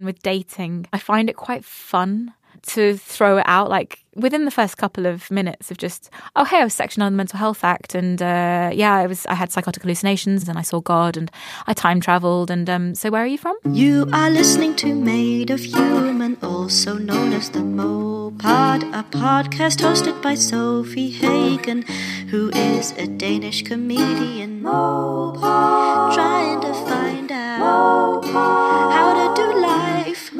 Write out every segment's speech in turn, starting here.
With dating, I find it quite fun to throw it out like within the first couple of minutes of just oh hey I was Section 9 the Mental Health Act and uh, yeah I was I had psychotic hallucinations and I saw God and I time traveled and um, so where are you from? You are listening to Made of Human, also known as the Mopod, a podcast hosted by Sofie Hagen, who is a Danish comedian. Mopod, trying to find out Mopod, how to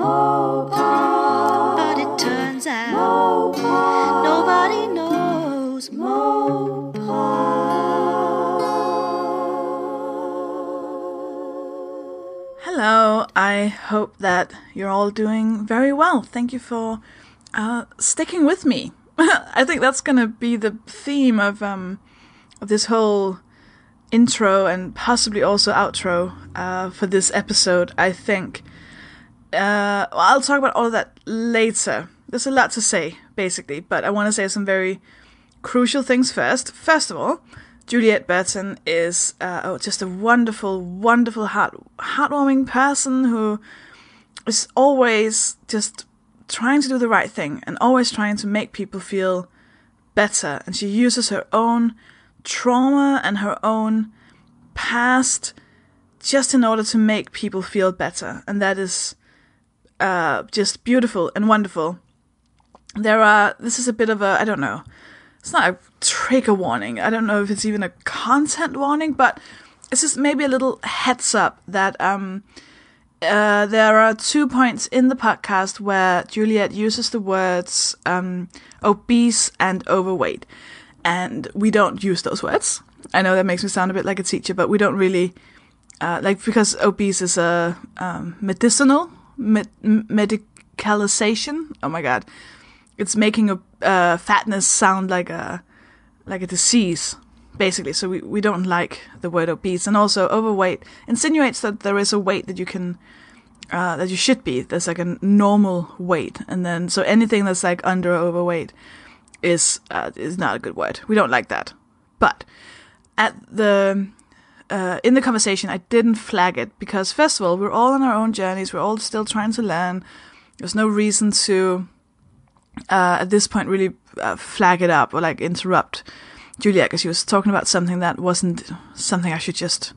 Mopod, but it turns out Mopod, nobody knows Mopod. Hello, I hope that you're all doing very well. Thank you for uh, sticking with me. I think that's gonna be the theme of um, of this whole intro and possibly also outro uh, for this episode. I think. Uh, I'll talk about all of that later. There's a lot to say, basically, but I want to say some very crucial things first. First of all, Juliette Burton is uh, oh, just a wonderful, wonderful, heart heartwarming person who is always just trying to do the right thing and always trying to make people feel better. And she uses her own trauma and her own past just in order to make people feel better. And that is uh, just beautiful and wonderful. There are, this is a bit of a, I don't know, it's not a trigger warning. I don't know if it's even a content warning, but it's just maybe a little heads up that um, uh, there are two points in the podcast where Juliette uses the words um, obese and overweight, and we don't use those words. I know that makes me sound a bit like a teacher, but we don't really uh, like because obese is a um, medicinal med- medicalization. Oh my god, it's making a uh, fatness sound like a like a disease basically. So we, we don't like the word obese. And also overweight insinuates that there is a weight that you can uh, that you should be. There's like a normal weight. And then so anything that's like under overweight is uh, is not a good word. We don't like that. But at the uh, in the conversation i didn't flag it because first of all we're all on our own journeys we're all still trying to learn there's no reason to uh, at this point really uh, flag it up or like interrupt Juliette because she was talking about something that wasn't something I should just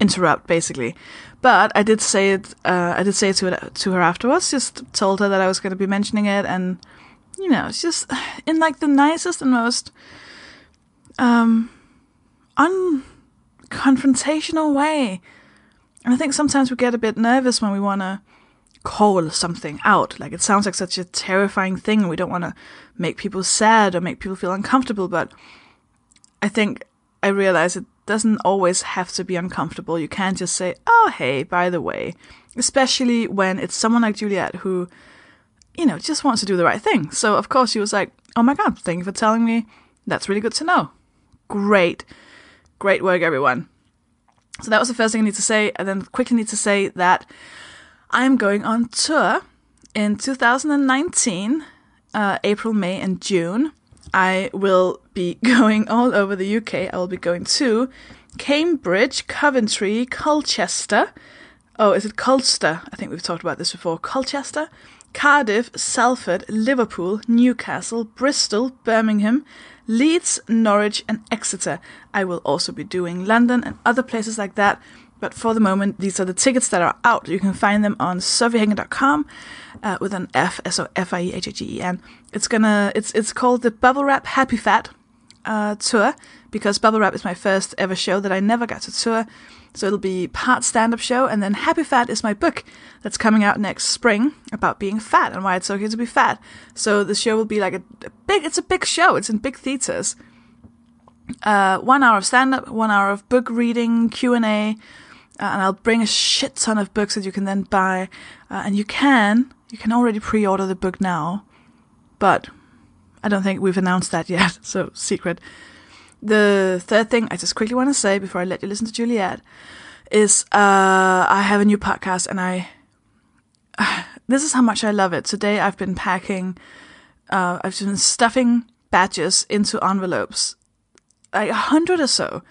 interrupt basically. But I did say it. Uh, I did say it to to her afterwards. Just told her that I was going to be mentioning it, and you know, it's just in like the nicest and most um unconfrontational way. And I think sometimes we get a bit nervous when we want to call something out. Like it sounds like such a terrifying thing, and we don't want to make people sad or make people feel uncomfortable. But I think I realize it doesn't always have to be uncomfortable. You can't just say, "Oh, hey, by the way," especially when it's someone like Juliette who, you know, just wants to do the right thing. So of course she was like, "Oh my god, thank you for telling me. That's really good to know. Great, great work, everyone." So that was the first thing I need to say, and then quickly need to say that I'm going on tour in 2019, uh, April, May, and June. I will be going all over the UK. I will be going to Cambridge, Coventry, Colchester. Oh, is it Colchester? I think we've talked about this before. Colchester, Cardiff, Salford, Liverpool, Newcastle, Bristol, Birmingham, Leeds, Norwich, and Exeter. I will also be doing London and other places like that. But for the moment, these are the tickets that are out. You can find them on sofiehagen.com uh, with an F, S O F I E H H E N. It's gonna, it's it's called the Bubble Wrap Happy Fat uh, tour because Bubble Wrap is my first ever show that I never got to tour. So it'll be part stand up show, and then Happy Fat is my book that's coming out next spring about being fat and why it's okay to be fat. So the show will be like a, a big, it's a big show. It's in big theaters. Uh, one hour of stand up, one hour of book reading, Q and A uh, and I'll bring a shit ton of books that you can then buy. Uh, and you can, you can already pre-order the book now, but I don't think we've announced that yet, so secret. The third thing I just quickly want to say before I let you listen to Juliette is uh, I have a new podcast and I. this is how much I love it. Today I've been packing, uh, I've been stuffing badges into envelopes, like a hundred or so,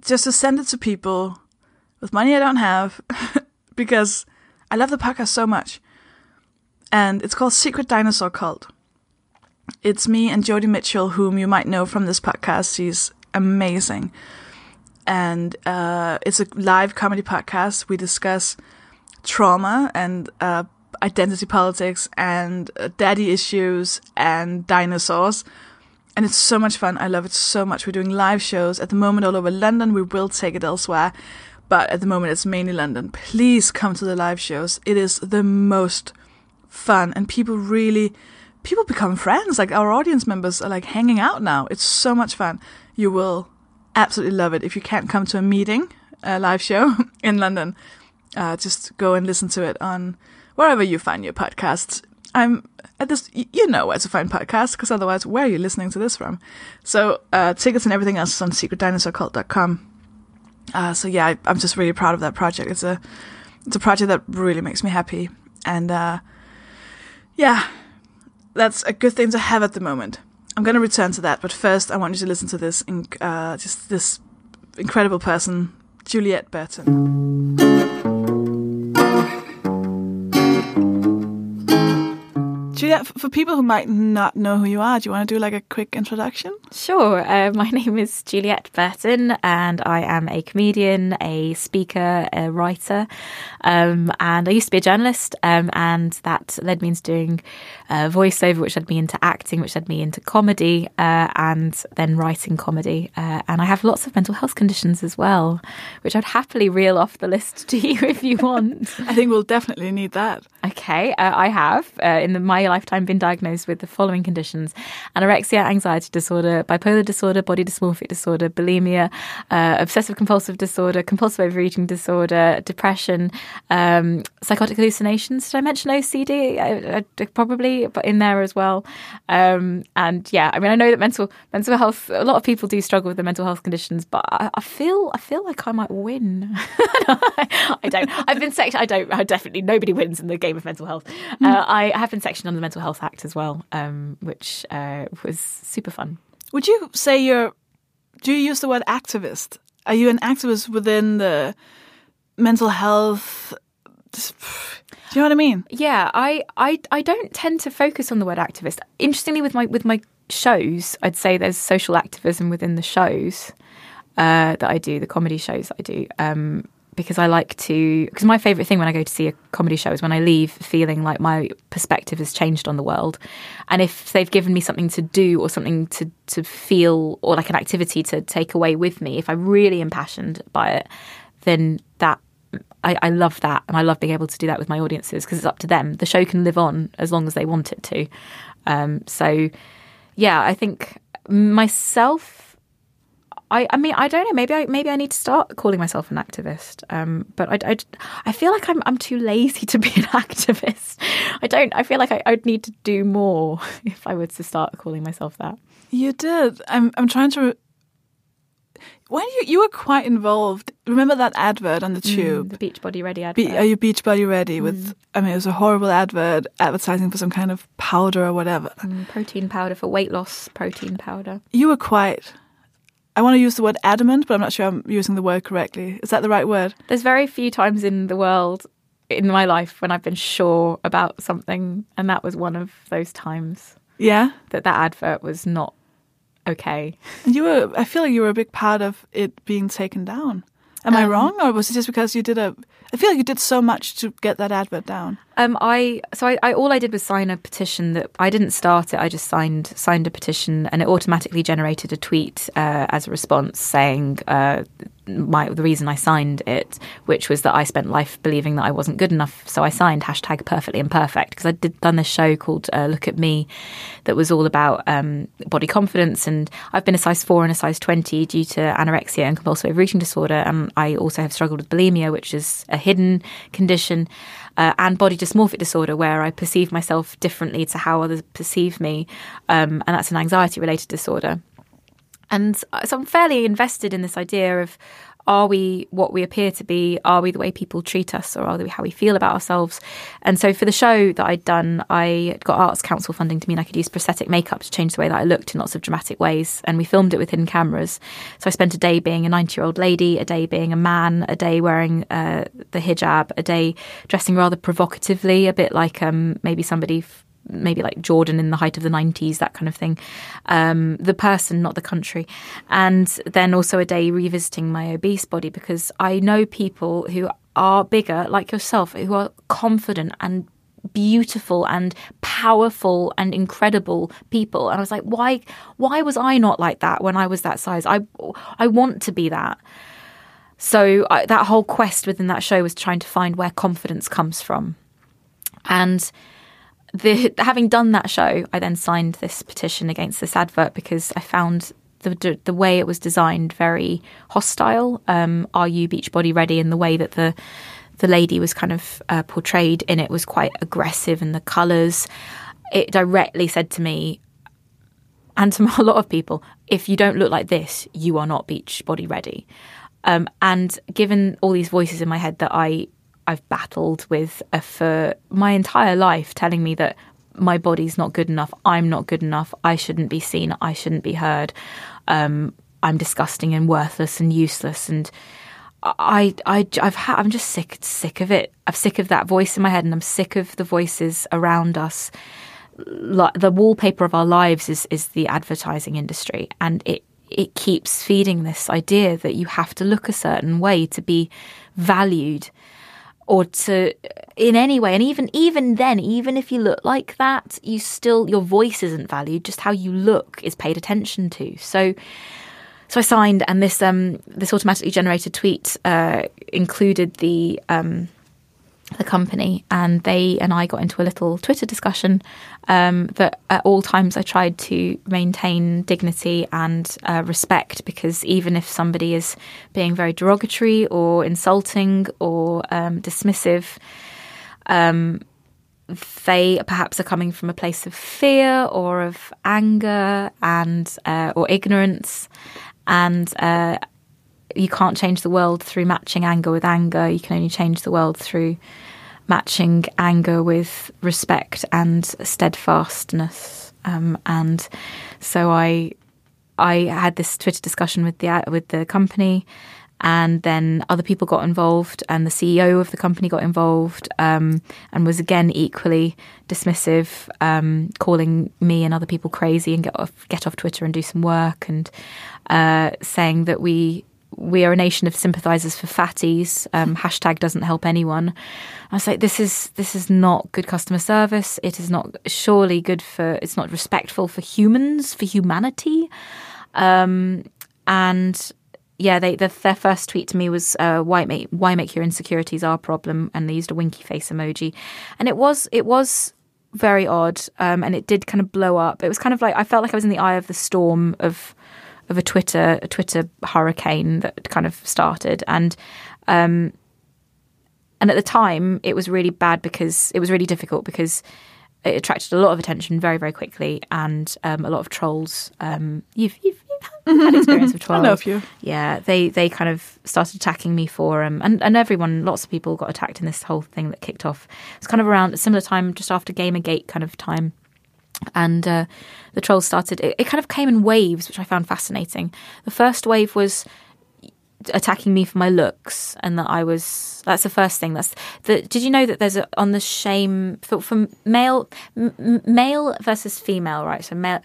just to send it to people with money I don't have because I love the podcast so much. And it's called Secret Dinosaur Cult. It's me and Jodie Mitchell, whom you might know from this podcast. She's amazing. And uh, it's a live comedy podcast. We discuss trauma and uh, identity politics and uh, daddy issues and dinosaurs. And it's so much fun. I love it so much. We're doing live shows at the moment all over London. We will take it elsewhere, but at the moment it's mainly London. Please come to the live shows. It is the most fun, and people really, people become friends. Like our audience members are like hanging out now. It's so much fun. You will absolutely love it. If you can't come to a meeting, a live show in London, uh, just go and listen to it on wherever you find your podcasts. I'm at this, you know where to find podcasts, because otherwise, where are you listening to this from? So, uh, tickets and everything else is on secretdinosaurcult.com. Uh, so yeah, I, I'm just really proud of that project. It's a, it's a project that really makes me happy, and uh, yeah, that's a good thing to have at the moment. I'm going to return to that, but first, I want you to listen to this, uh, just this incredible person, Juliette Burton. Juliette, for people who might not know who you are, do you want to do like a quick introduction? Sure. Uh, my name is Juliette Burton, and I am a comedian, a speaker, a writer, um, and I used to be a journalist, um, and that led me into doing uh, voiceover, which led me into acting, which led me into comedy, uh, and then writing comedy. Uh, and I have lots of mental health conditions as well, which I'd happily reel off the list to you if you want. I think we'll definitely need that. Okay, uh, I have uh, in the, my lifetime been diagnosed with the following conditions: anorexia, anxiety disorder, bipolar disorder, body dysmorphic disorder, bulimia, uh, obsessive compulsive disorder, compulsive overeating disorder, depression, um, psychotic hallucinations. Did I mention OCD? I, I, probably, but in there as well. Um, and yeah, I mean, I know that mental mental health. A lot of people do struggle with the mental health conditions, but I, I feel I feel like I might win. I don't. I've been sectioned. I don't. I definitely nobody wins in the game of mental health. Mm. Uh, I have been sectioned on the Mental Health Act as well, um, which uh, was super fun. Would you say you're? Do you use the word activist? Are you an activist within the mental health? Do you know what I mean? Yeah, I, I, I don't tend to focus on the word activist. Interestingly, with my with my shows, I'd say there's social activism within the shows uh, that I do, the comedy shows that I do. Um, because I like to. Because my favourite thing when I go to see a comedy show is when I leave feeling like my perspective has changed on the world. And if they've given me something to do or something to, to feel or like an activity to take away with me, if I'm really impassioned by it, then that. I, I love that, and I love being able to do that with my audiences because it's up to them. The show can live on as long as they want it to. Um, so, yeah, I think myself I, I mean, I don't know. Maybe I maybe I need to start calling myself an activist. Um, but I, I, I feel like I'm I'm too lazy to be an activist. I don't. I feel like I, I'd need to do more if I were to start calling myself that. You did. I'm I'm trying to. When you you were quite involved. Remember that advert on the tube, mm, the Beachbody Ready advert. Be, are you Beachbody Ready? With mm. I mean, it was a horrible advert advertising for some kind of powder or whatever. Mm, protein powder for weight loss. Protein powder. You were quite I want to use the word adamant, but I'm not sure I'm using the word correctly. Is that the right word? There's very few times in the world in my life when I've been sure about something, and that was one of those times. Yeah, that that advert was not okay. And you were, I feel like you were a big part of it being taken down. Am um, I wrong, or was it just because you did a? I feel like you did so much to get that advert down. Um, I so I, I, all I did was sign a petition that I didn't start it. I just signed signed a petition, and it automatically generated a tweet uh, as a response saying uh, my the reason I signed it, which was that I spent life believing that I wasn't good enough. So I signed hashtag perfectly imperfect because I did done this show called uh, Look at Me, that was all about um, body confidence, and I've been a size four and a size twenty due to anorexia and compulsive overeating disorder, and I also have struggled with bulimia, which is a hidden condition. Uh, and body dysmorphic disorder, where I perceive myself differently to how others perceive me, um, and that's an anxiety related disorder. And so I'm fairly invested in this idea of are we what we appear to be? Are we the way people treat us, or are we how we feel about ourselves? And so for the show that I'd done, I got Arts Council funding to mean I could use prosthetic makeup to change the way that I looked in lots of dramatic ways. And we filmed it with hidden cameras. So I spent a day being a 90 year old lady, a day being a man, a day wearing uh, the hijab, a day dressing rather provocatively, a bit like um, maybe somebody. Maybe like Jordan in the height of the 90s, that kind of thing. Um, the person, not the country. And then also a day revisiting my obese body because I know people who are bigger, like yourself, who are confident and beautiful and powerful and incredible people and I was like why why was I not like that when I was that size I I want to be that so I, that whole quest within that show was trying to find where confidence comes from and the, having done that show, I then signed this petition against this advert because I found the the way it was designed very hostile. Um, Are you beach body ready? And the way that the the lady was kind of uh, portrayed in it was quite aggressive, and the colours. It directly said to me, and to a lot of people, if you don't look like this, you are not beach body ready. Um, and given all these voices in my head that I I've battled with uh, for my entire life, telling me that my body's not good enough, I'm not good enough, I shouldn't be seen, I shouldn't be heard, um, I'm disgusting and worthless and useless, and I, I, I've ha- I'm just sick, sick of it. I'm sick of that voice in my head, and I'm sick of the voices around us. The wallpaper of our lives is is the advertising industry, and it it keeps feeding this idea that you have to look a certain way to be valued or to in any way and even even then even if you look like that you still your voice isn't valued just how you look is paid attention to. So so I signed and this um this automatically generated tweet uh, included the um the company and they and I got into a little Twitter discussion um, that at all times I tried to maintain dignity and uh, respect because even if somebody is being very derogatory or insulting or um, dismissive, um, they perhaps are coming from a place of fear or of anger and uh, or ignorance. And uh, you can't change the world through matching anger with anger. You can only change the world through matching anger with respect and steadfastness. Um, and so I, I had this Twitter discussion with the with the company, and then other people got involved, and the CEO of the company got involved, um, and was again equally dismissive, um, calling me and other people crazy and get off get off Twitter and do some work, and uh, saying that we we are a nation of sympathizers for fatties. Um, hashtag doesn't help anyone. I was like, this is this is not good customer service. It is not surely good for. It's not respectful for humans, for humanity. Um, and yeah, they the, their first tweet to me was uh, why make why make your insecurities our problem, and they used a winky face emoji, and it was it was very odd, um, and it did kind of blow up. It was kind of like I felt like I was in the eye of the storm of of a Twitter a Twitter hurricane that kind of started, and um, and at the time it was really bad because it was really difficult because it attracted a lot of attention very very quickly and um, a lot of trolls. Um, you've, you've you've had experience with trolls. I know a few. Yeah, they they kind of started attacking me for um, and and everyone, lots of people got attacked in this whole thing that kicked off. It's kind of around a similar time, just after Gamergate kind of time and uh, the trolls started. It, it, kind of came in waves, which I found fascinating. The first wave was attacking me for my looks, and that I was. That's the first thing. That's the. Did you know that there's a on the shame for, for male m- male versus female, right? So male.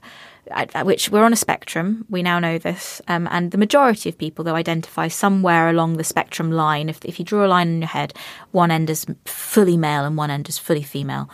At which we're on a spectrum, we now know this, um, and the majority of people though identify somewhere along the spectrum line. If if you draw a line in your head, one end is fully male and one end is fully female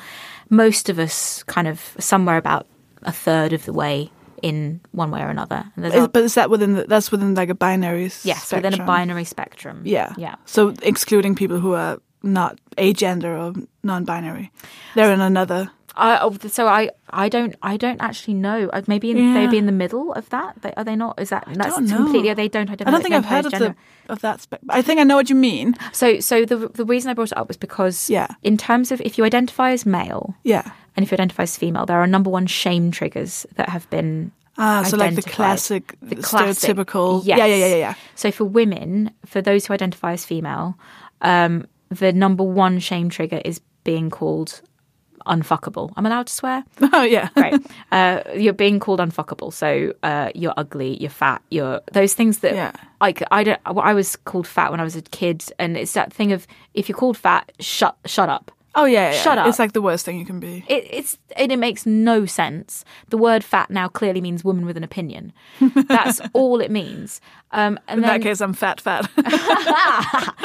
most of us kind of somewhere about a third of the way in one way or another. Is, but is that within the, that's within like a binary? Yes, spectrum. within a binary spectrum. Yeah, yeah. So excluding people who are not agender or non-binary, they're in another. I, oh, so I, I don't I don't actually know. Uh, maybe in, Yeah. they'd be in the middle of that. They, are they not? Is that that's completely? They don't I don't think I've heard of the of that. Spe- I think I know what you mean. So so the the reason I brought it up was because Yeah. in terms of if you identify as male Yeah. and if you identify as female, there are number one shame triggers that have been Ah, so like the classic, The classic, stereotypical. yes. Yeah, yeah, yeah, yeah, yeah. So for women, for those who identify as female, um, the number one shame trigger is being called unfuckable. I'm allowed to swear. Oh, yeah. Great. Uh, you're being called unfuckable. So uh, you're ugly, you're fat, you're those things that Yeah. like I don't. I was called fat when I was a kid, and it's that thing of if you're called fat, shut shut up. Oh, yeah, yeah. Shut up. It's like the worst thing you can be. It, it's and it makes no sense. The word "fat" now clearly means woman with an opinion. That's all it means. Um, and In then, that case, I'm fat, fat.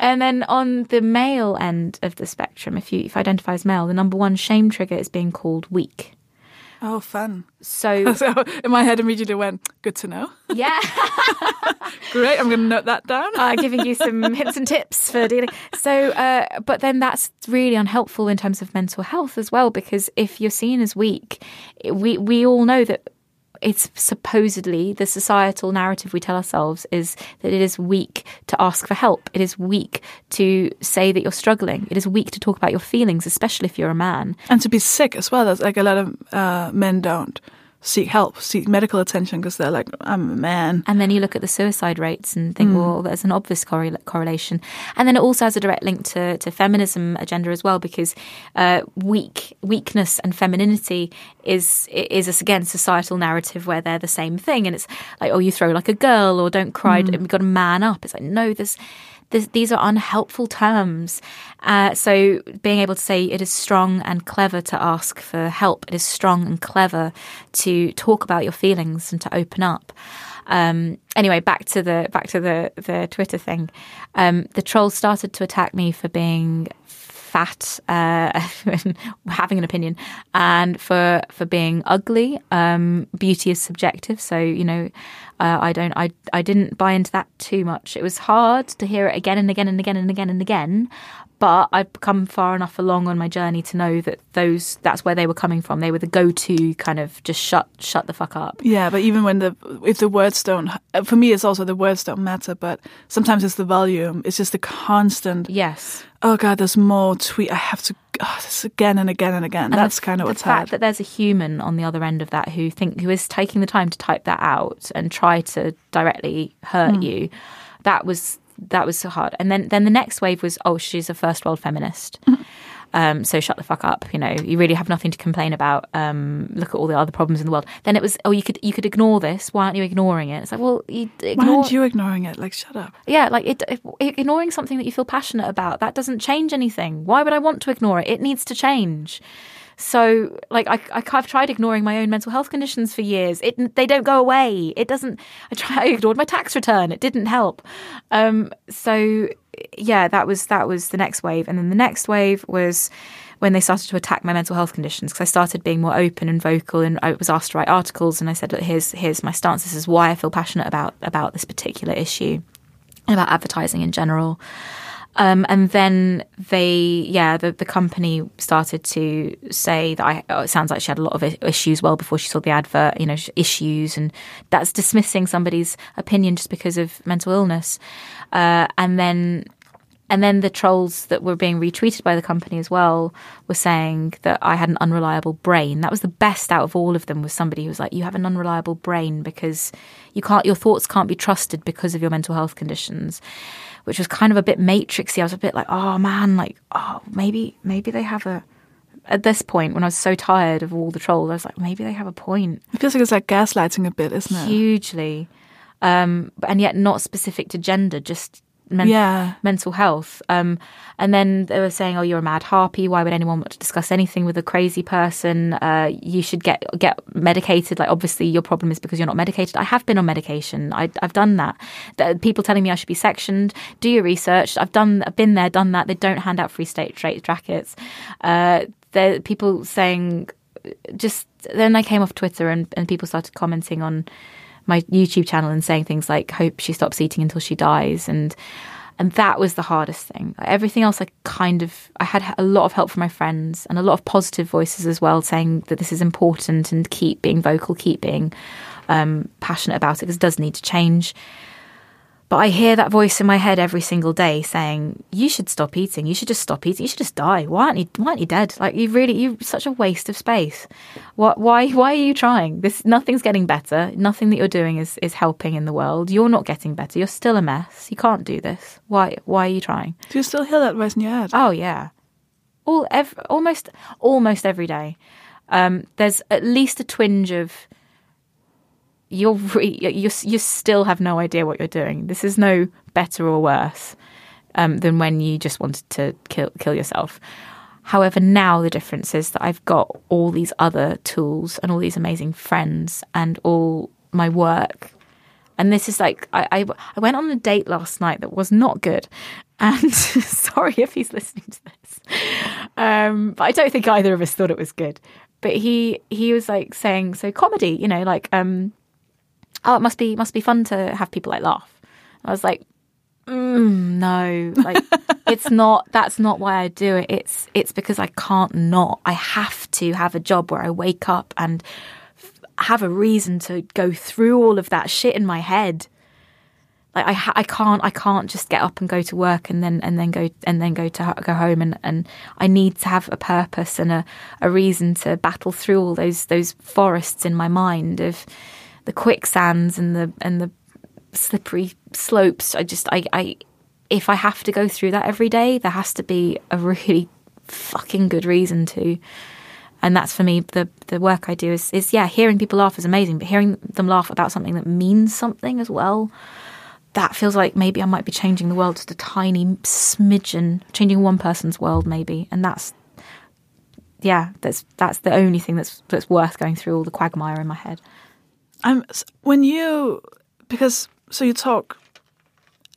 and then on the male end of the spectrum, if you if you identify as male, the number one shame trigger is being called weak. Oh, fun. So So in my head immediately went, good to know. yeah, Great, I'm going to note that down. uh, giving you some hints and tips for dealing. So, uh, but then that's really unhelpful in terms of mental health as well, because if you're seen as weak, we we all know that it's supposedly the societal narrative we tell ourselves is that it is weak to ask for help. It is weak to say that you're struggling. It is weak to talk about your feelings, especially if you're a man. and to be sick as well. That's like a lot of uh, men don't seek help, seek medical attention because they're like, I'm a man. And then you look at the suicide rates and think, well, there's an obvious correl- correlation. And then it also has a direct link to, to feminism agenda as well, because uh, weak weakness and femininity is is a, again societal narrative where they're the same thing, and it's like, oh, you throw like a girl, or don't cry, you've got to man up. It's like no, there's. This, these are unhelpful terms. Uh, so, being able to say it is strong and clever to ask for help, it is strong and clever to talk about your feelings and to open up. Um, anyway, back to the back to the the Twitter thing. Um, the trolls started to attack me for being fat, uh, having an opinion, and for for being ugly. Um, beauty is subjective, so you know, uh, I don't, I I didn't buy into that too much. It was hard to hear it again and again and again and again and again. But I've come far enough along on my journey to know that those that's where they were coming from. They were the go-to kind of just shut shut the fuck up. Yeah, but even when the if the words don't, uh, for me, it's also the words don't matter. But sometimes it's the volume. It's just the constant. Yes. Oh God, there's more tweet. I have to. Oh, this again and again and again. And That's the- kind of the what's fact hard. that there's a human on the other end of that who think who is taking the time to type that out and try to directly hurt Hmm. you. That was that was so hard. And then then the next wave was oh she's a first world feminist. Hmm. Um, so shut the fuck up. You know, you really have nothing to complain about. Um, look at all the other problems in the world. Then it was, oh, you could you could ignore this. Why aren't you ignoring it? It's like, well, you Why ignore. aren't you ignoring it? Like, shut up. Yeah, like it, it, ignoring something that you feel passionate about that doesn't change anything. Why would I want to ignore it? It needs to change. So, like, I, I, I've tried ignoring my own mental health conditions for years. It, they don't go away. It doesn't. I try. I ignored my tax return. It didn't help. Um, so, yeah, that was that was the next wave, and then the next wave was when they started to attack my mental health conditions because I started being more open and vocal, and I was asked to write articles, and I said, Look, "Here's here's my stance. This is why I feel passionate about about this particular issue." about advertising in general. Um, and then they, yeah, the, the company started to say that I, oh, it sounds like she had a lot of issues well before she saw the advert, you know, issues. And that's dismissing somebody's opinion just because of mental illness. Uh, and then, and then the trolls that were being retweeted by the company as well were saying that I had an unreliable brain. That was the best out of all of them was somebody who was like, you have an unreliable brain because you can't, your thoughts can't be trusted because of your mental health conditions, which was kind of a bit matrixy. I was a bit like, oh man, like, oh, maybe, maybe they have a, at this point when I was so tired of all the trolls, I was like, maybe they have a point It feels like it's like gaslighting a bit, isn't it? hugely. Um, and yet not specific to gender, just men- Yeah. mental health. Um, and then they were saying, "Oh, you're a mad harpy. Why would anyone want to discuss anything with a crazy person? Uh, you should get get medicated. Like, obviously, your problem is because you're not medicated. I have been on medication. I, I've done that. The, people telling me I should be sectioned. Do your research. I've done. I've been there, done that. They don't hand out free state straight jackets. Uh, there, people saying just then I came off Twitter and, and people started commenting on my YouTube channel and saying things like hope she stops eating until she dies and and that was the hardest thing. Everything else I kind of I had a lot of help from my friends and a lot of positive voices as well saying that this is important and keep being vocal, keep being um, passionate about it because it does need to change. But I hear that voice in my head every single day saying, "You should stop eating. You should just stop eating. You should just die. Why aren't you? Why aren't you dead? Like you really, you're such a waste of space. What? Why? Why are you trying? This nothing's getting better. Nothing that you're doing is is helping in the world. You're not getting better. You're still a mess. You can't do this. Why? Why are you trying? Do you still hear that voice in your head? Oh yeah, all ev- almost almost every day. Um, there's at least a twinge of you're re- you you still have no idea what you're doing. This is no better or worse um, than when you just wanted to kill kill yourself. However, now the difference is that I've got all these other tools and all these amazing friends and all my work. And this is like I, I, I went on a date last night that was not good, and sorry if he's listening to this, um, but I don't think either of us thought it was good. But he he was like saying so comedy, you know, like um, oh, it must be must be fun to have people like laugh. I was like, mm, no, like it's not. That's not why I do it. It's it's because I can't not. I have to have a job where I wake up and f- have a reason to go through all of that shit in my head. Like I, ha- I can't, I can't just get up and go to work and then and then go and then go to go home and, and I need to have a purpose and a, a reason to battle through all those those forests in my mind of the quicksands and the and the slippery slopes. I just I, I if I have to go through that every day, there has to be a really fucking good reason to. And that's for me the the work I do is is yeah, hearing people laugh is amazing, but hearing them laugh about something that means something as well. That feels like maybe I might be changing the world just a tiny smidgen, changing one person's world maybe, and that's yeah, that's that's the only thing that's that's worth going through all the quagmire in my head. I'm when you because so you talk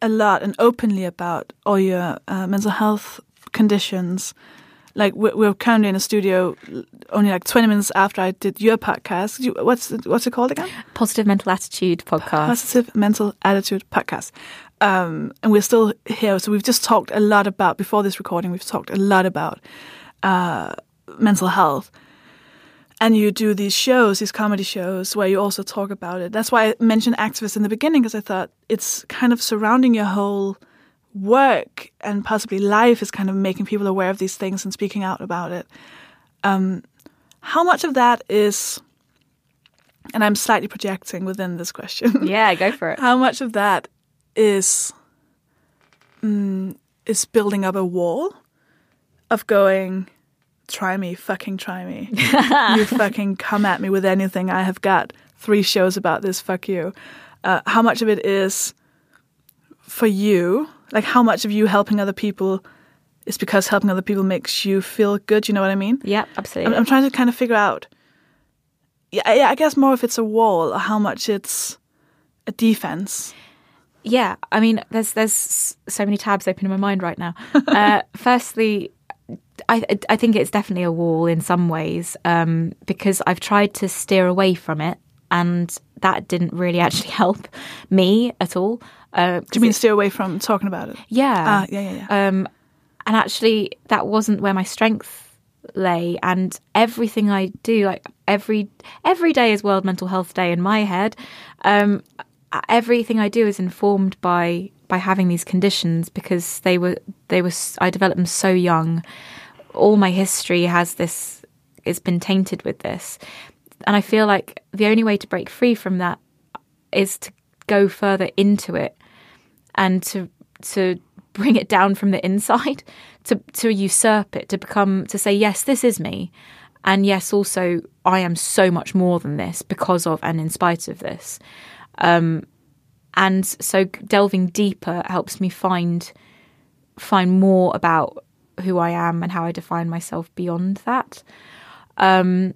a lot and openly about all your uh, mental health conditions. Like we're, we're currently in a studio, only like twenty minutes after I did your podcast. You, what's it, what's it called again? Positive Mental Attitude podcast. Positive Mental Attitude podcast. Um, and we're still here, so we've just talked a lot about before this recording. We've talked a lot about uh, mental health and you do these shows, these comedy shows, where you also talk about it. That's why I mentioned activists in the beginning, because I thought it's kind of surrounding your whole work and possibly life is kind of making people aware of these things and speaking out about it. Um, how much of that is, and I'm slightly projecting within this question. Yeah, go for it. how much of that is mm, is building up a wall of going try me, fucking try me. you fucking come at me with anything. I have got three shows about this. Fuck you. Uh, how much of it is for you? Like, how much of you helping other people is because helping other people makes you feel good? You know what I mean? Yeah, absolutely. I'm, I'm trying to kind of figure out. Yeah, yeah, I guess more if it's a wall or how much it's a defense. Yeah, I mean, there's there's so many tabs open in my mind right now. Uh, firstly, I I think it's definitely a wall in some ways um, because I've tried to steer away from it, and that didn't really actually help me at all. Uh, Do you mean steer away from talking about it? yeah, Ah, yeah, yeah, yeah. um, and actually that wasn't where my strength lay and everything i do like every every day is world mental health day in my head um, everything i do is informed by by having these conditions because they were they were i developed them so young all my history has this it's been tainted with this. And i feel like the only way to break free from that is to go further into it and to to bring it down from the inside to to usurp it to become to say yes this is me. And yes also i am so much more than this because of and in spite of this. Um and so delving deeper helps me find find more about who i am and how i define myself beyond that. Um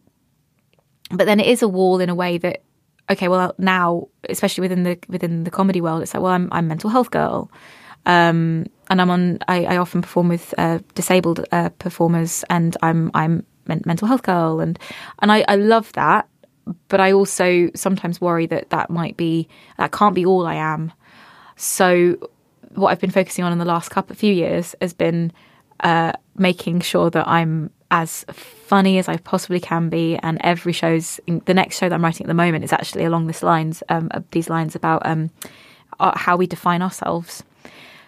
but then it is a wall in a way that okay well now especially within the within the comedy world it's like well i'm i'm mental health girl. Um and i'm on i, I often perform with uh, disabled uh, performers and i'm i'm men- mental health girl and and i i love that. But i also sometimes worry that that might be that can't be all i am. So what i've been focusing on in the last couple few years has been uh making sure that i'm as funny as I possibly can be, and every show's the next show that I'm writing at the moment is actually along this lines, um, these lines about um, uh, how we define ourselves.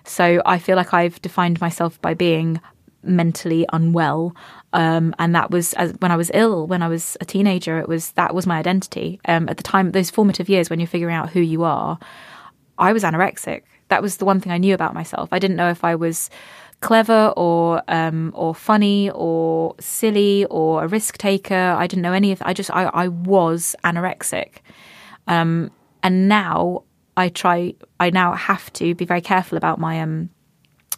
So I feel like I've defined myself by being mentally unwell, um, and that was as, when I was ill. When I was a teenager, it was that was my identity. Um, at the time, those formative years when you're figuring out who you are, I was anorexic. That was the one thing I knew about myself. I didn't know if I was clever or um, or funny or silly or a risk taker. I didn't know any of. I just I, I was anorexic, um, and now I try. I now have to be very careful about my um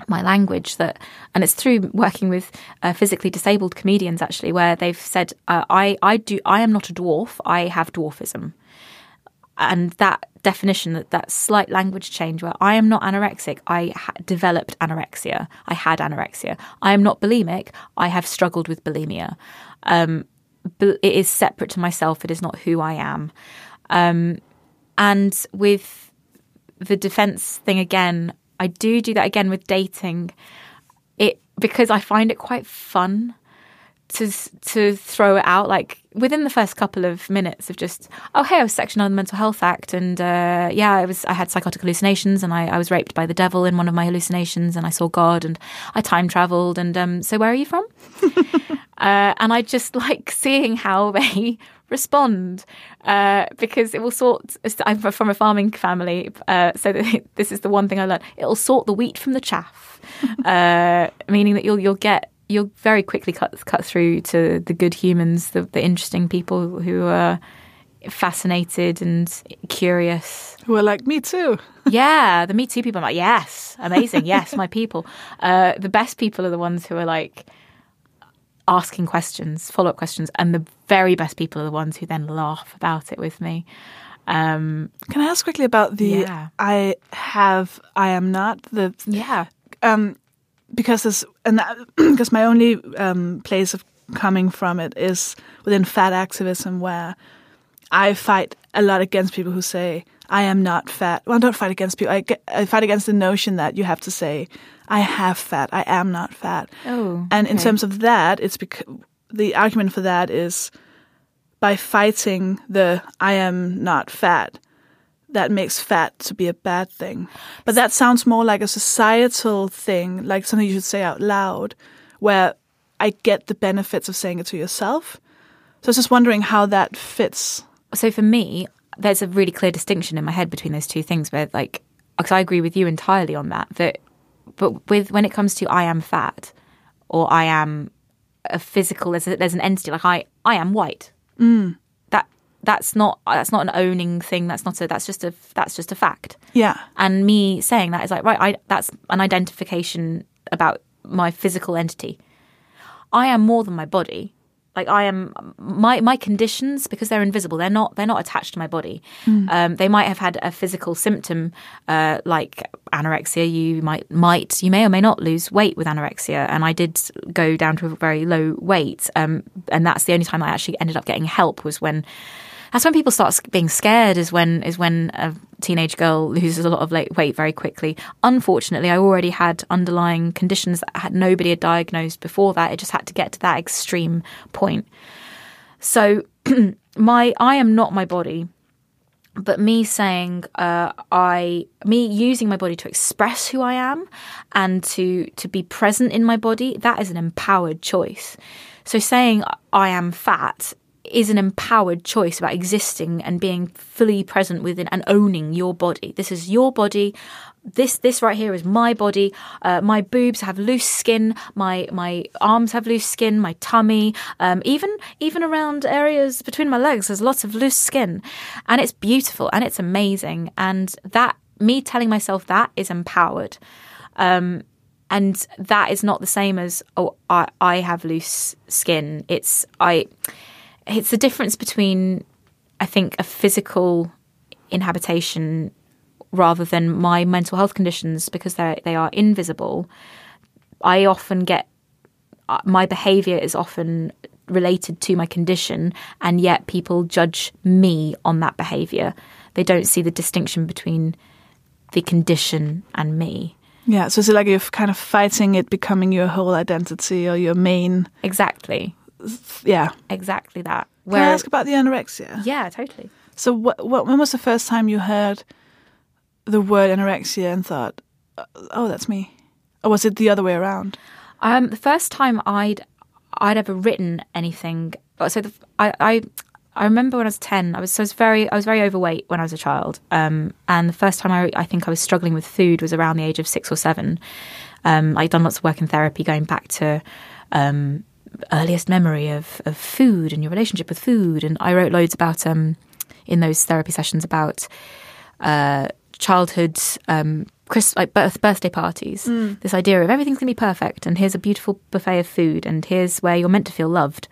my language that and it's through working with uh, physically disabled comedians actually where they've said uh, i i do i am not a dwarf i have dwarfism and that definition that that slight language change where i am not anorexic i ha- developed anorexia. I had anorexia. I am not bulimic. I have struggled with bulimia. Um, but it is separate to myself. It is not who i am. Um, and with the defense thing again I do do that again with dating. It because I find it quite fun to to throw it out like within the first couple of minutes of just oh hey I was sectioned on the Mental Health Act and uh, yeah I was I had psychotic hallucinations and I, I was raped by the devil in one of my hallucinations and I saw God and I time traveled and um, so where are you from? uh, and I just like seeing how they respond uh, because it will sort. I'm from a farming family, uh, so this is the one thing I learned. It'll sort the wheat from the chaff, uh, meaning that you'll you'll get you'll very quickly cut cut through to the good humans, the, the interesting people who are fascinated and curious. Who are like me too. yeah, the me too people. I'm like, yes, amazing, yes, my people. Uh, the best people are the ones who are like asking questions, follow up questions, and the very best people are the ones who then laugh about it with me. Um, Can I ask quickly about the Yeah. I have, I am not the yeah, um, because this and that, because my only um, place of coming from it is within fat activism, where I fight a lot against people who say I am not fat. Well, I don't fight against people. I, get, I fight against the notion that you have to say I have fat. I am not fat. Oh, and in terms of that, it's because the argument for that is by fighting the I am not fat. That makes fat to be a bad thing. But that sounds more like a societal thing, like something you should say out loud, where I get the benefits of saying it to yourself. So I was just wondering how that fits. so for me, there's a really clear distinction in my head between those two things. Where like, because I agree with you entirely on that. That, but with when it comes to I am fat, or I am a physical, there's a, there's an entity like I I am white. That that's not that's not an owning thing. That's not a that's just a that's just a fact. Yeah. And me saying that is like, right, I, that's an identification about my physical entity. I am more than my body. Like I am my my conditions because they're invisible. They're not they're not attached to my body. Um, they might have had a physical symptom uh, like anorexia. You might might you may or may not lose weight with anorexia. And I did go down to a very low weight. Um, and that's the only time I actually ended up getting help was when that's when people start being scared is when is when a teenage girl loses a lot of weight very quickly. Unfortunately i already had underlying conditions that had nobody had diagnosed before that. It just had to get to that extreme point. So my i am not my body but me saying uh, I me using my body to express who I am and to to be present in my body that is an empowered choice. So saying I am fat is an empowered choice about existing and being fully present within and owning your body. This is your body. This this right here is my body. Uh, my boobs have loose skin. My my arms have loose skin. My tummy, um, even even around areas between my legs, there's lots of loose skin, and it's beautiful and it's amazing. And that me telling myself that is empowered. Um, and that is not the same as oh I, I have loose skin. It's I it's the difference between I think a physical inhabitation rather than my mental health conditions because they they are invisible. I often get uh, my behavior is often related to my condition and yet people judge me on that behavior. They don't see the distinction between the condition and me. Yeah. So it's like you're kind of fighting it becoming your whole identity or your main. Exactly. Yeah. Exactly that. Can I ask about the anorexia? yeah, totally. So what, what, when was the first time you heard the word anorexia and thought, "Oh, that's me," or was it the other way around? Um, the first time I'd I'd ever written anything. So the, I, I I remember when I was ten. I was so I was very I was very overweight when I was a child. Um, and the first time I I think I was struggling with food was around the age of six or seven. Um, I'd done lots of work in therapy, going back to um, earliest memory of of food and your relationship with food, and I wrote loads about um in those therapy sessions about uh, childhood um, Chris, like birth, birthday parties. This idea of everything's going to be perfect, and here's a beautiful buffet of food, and here's where you're meant to feel loved.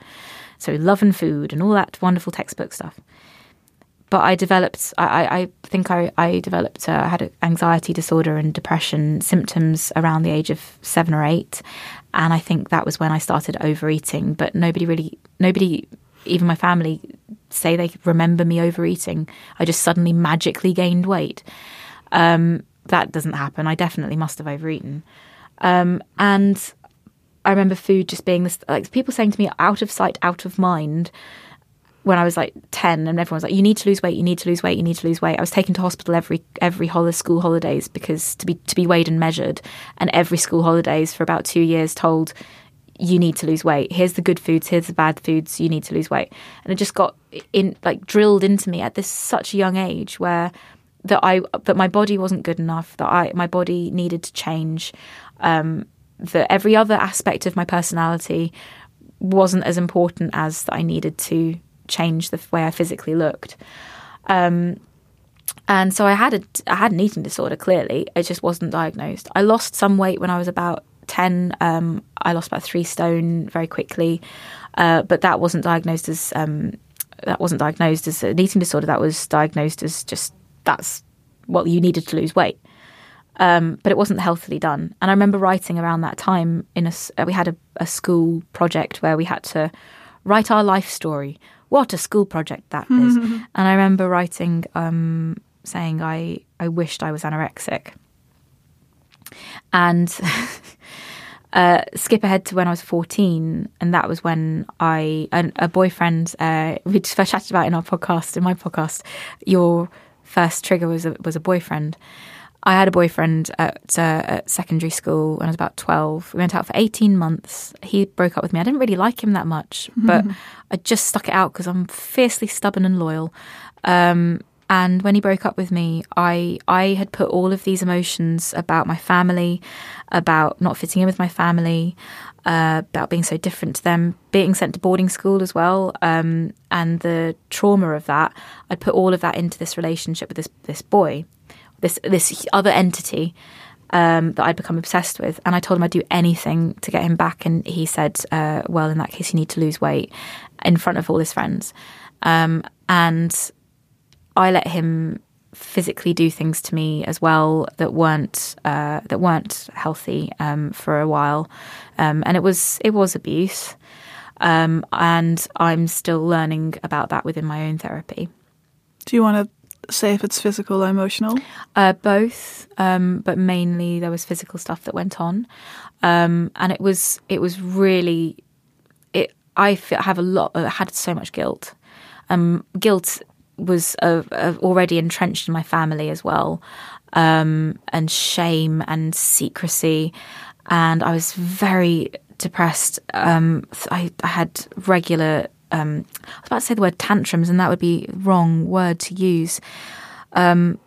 So love and food and all that wonderful textbook stuff. But I developed, I, I, think I, I developed, uh, I had anxiety disorder and depression symptoms around the age of seven or eight. And I think that was when I started overeating. But nobody really, nobody, even my family, say they remember me overeating. I just suddenly magically gained weight. Um, that doesn't happen. I definitely must have overeaten. Um, and I remember food just being this, like people saying to me, out of sight, out of mind when I was like 10 and everyone was like, you need to lose weight, you need to lose weight, you need to lose weight. I was taken to hospital every, every hol- school holidays because to be, to be weighed and measured and every school holidays for about two years told you need to lose weight. Here's the good foods, here's the bad foods, you need to lose weight. And it just got in like drilled into me at this such a young age where that I that my body wasn't good enough, that I my body needed to change, um, that every other aspect of my personality wasn't as important as that I needed to change the way I physically looked. Um, and so I had a I had an eating disorder. Clearly, it just wasn't diagnosed. I lost some weight when I was about ten. Um, I lost about three stone very quickly, uh, but that wasn't diagnosed as um, that wasn't diagnosed as an eating disorder. That was diagnosed as just that's well, you needed to lose weight. Um, but it wasn't healthily done. And I remember writing around that time in a we had a, a school project where we had to write our life story. What a school project that is! and I remember writing um, saying I I wished I was anorexic. And uh, skip ahead to when I was 14, and that was when I, an, a boyfriend, uh, we just first chatted about in our podcast, in my podcast, your first trigger was a, was a boyfriend. I had a boyfriend at, uh, at secondary school when I was about 12. We went out for 18 months. He broke up with me. I didn't really like him that much, but I just stuck it out because I'm fiercely stubborn and loyal. Um, and when he broke up with me, I I had put all of these emotions about my family, about not fitting in with my family, uh, about being so different to them, being sent to boarding school as well, um, and the trauma of that. I put all of that into this relationship with this this boy, this this other entity um, that I'd become obsessed with. And I told him I'd do anything to get him back. And he said, uh, "Well, in that case, you need to lose weight," in front of all his friends. Um, and I let him physically do things to me as well that weren't uh, that weren't healthy um, for a while, um, and it was it was abuse, um, and I'm still learning about that within my own therapy. Do you want to say if it's physical or emotional? Uh, both, um, but mainly there was physical stuff that went on, um, and it was it was really it. I feel, have a lot. I had so much guilt. Um, guilt was uh, uh, already entrenched in my family as well, um, and shame and secrecy, and I was very depressed. Um, I, I had regular. Um, I was about to say the word tantrums, and that would be wrong word to use. Um,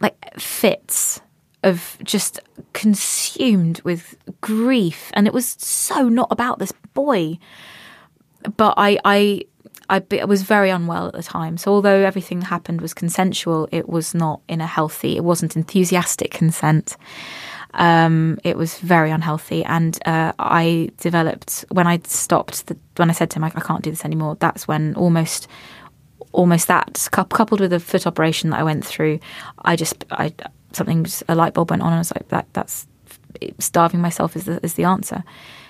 like fits of just consumed with grief, and it was so not about this boy. But I, I I, I was very unwell at the time. So although everything that happened was consensual, it was not in a healthy. It wasn't enthusiastic consent. Um, it was very unhealthy, and uh, I developed when I stopped. The, when I said to him, I, I can't do this anymore. That's when almost, almost that coupled with a foot operation that I went through, I just I something just, a light bulb went on, and I was like, that that's starving myself is the is the answer.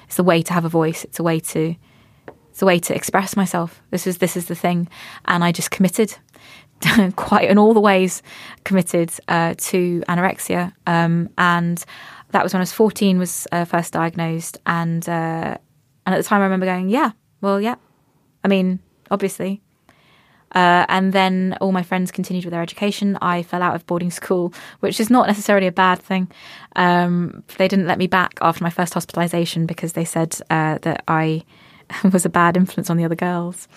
It's the way to have a voice. It's a way to it's a way to express myself. This is this is the thing, and I just committed, quite in all the ways, committed uh, to anorexia. Um, and that was when I was fourteen, was uh, first diagnosed, and uh, and at the time I remember going, yeah, well, yeah, I mean, obviously, Uh, and then all my friends continued with their education. I fell out of boarding school, which is not necessarily a bad thing. Um, they didn't let me back after my first hospitalisation because they said uh, that I was a bad influence on the other girls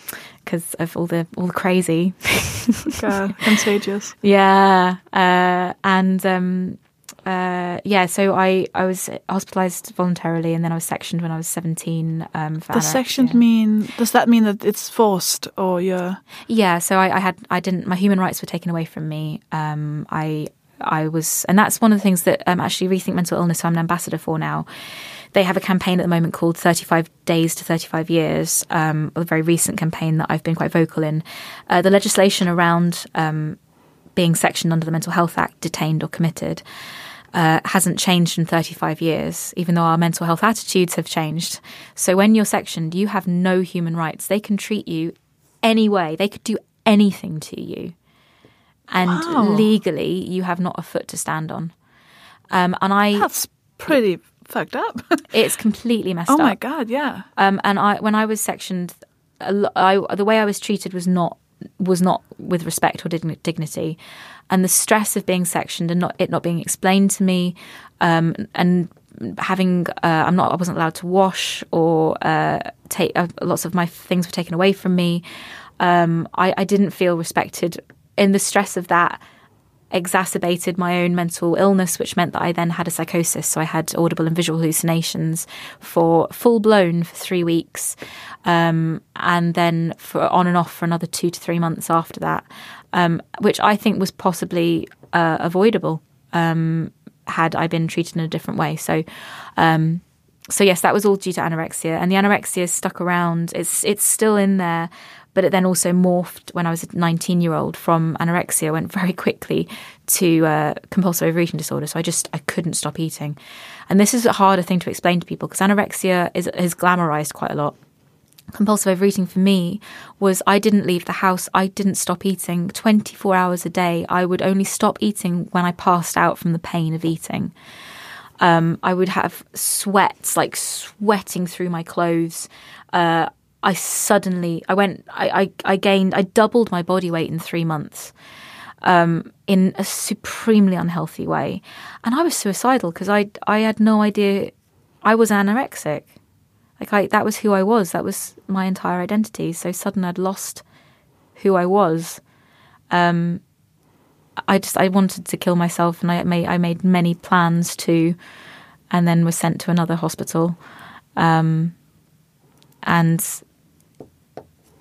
because of all the all the crazy. God, contagious. Yeah, uh, and um, uh, yeah, so I I was hospitalised voluntarily, and then I was sectioned when I was seventeen. Um, for Does anorexia. sectioned mean? Does that mean that it's forced or you're? Yeah, so I, I had I didn't my human rights were taken away from me. Um, I I was, and that's one of the things that um, actually rethink mental illness. I'm an ambassador for now. They have a campaign at the moment called 35 Days to 35 Years, um, a very recent campaign that I've been quite vocal in. Uh, the legislation around um, being sectioned under the Mental Health Act, detained or committed, uh, hasn't changed in 35 years, even though our mental health attitudes have changed. So when you're sectioned, you have no human rights. They can treat you any way, they could do anything to you. And Wow. legally, you have not a foot to stand on. Um, and I, That's pretty fucked up. it's completely messed up. oh up. my god, yeah. Um, and I, when I was sectioned, I, the way I was treated was not was not with respect or digni- dignity, and the stress of being sectioned and not it not being explained to me, um, and having uh, I'm not I wasn't allowed to wash or uh, take uh, lots of my things were taken away from me. Um, I, I didn't feel respected in the stress of that exacerbated my own mental illness, which meant that I then had a psychosis. So I had audible and visual hallucinations for full blown for three weeks, um, and then for on and off for another two to three months after that, um, which I think was possibly uh, avoidable um, had I been treated in a different way. So. Um, so yes, that was all due to anorexia, and the anorexia stuck around. It's it's still in there, but it then also morphed when I was a 19 year old from anorexia went very quickly to uh, compulsive overeating disorder. So I just I couldn't stop eating, and this is a harder thing to explain to people because anorexia is is glamorized quite a lot. Compulsive overeating for me was I didn't leave the house. I didn't stop eating 24 hours a day. I would only stop eating when I passed out from the pain of eating um, I would have sweats like sweating through my clothes. Uh, I suddenly, I went, I, I, I gained, I doubled my body weight in three months um, in a supremely unhealthy way, and I was suicidal because I, I had no idea I was anorexic. Like I, that was who I was. That was my entire identity. So suddenly I'd lost who I was. Um, I just I wanted to kill myself, and I made I made many plans to, and then was sent to another hospital, um, and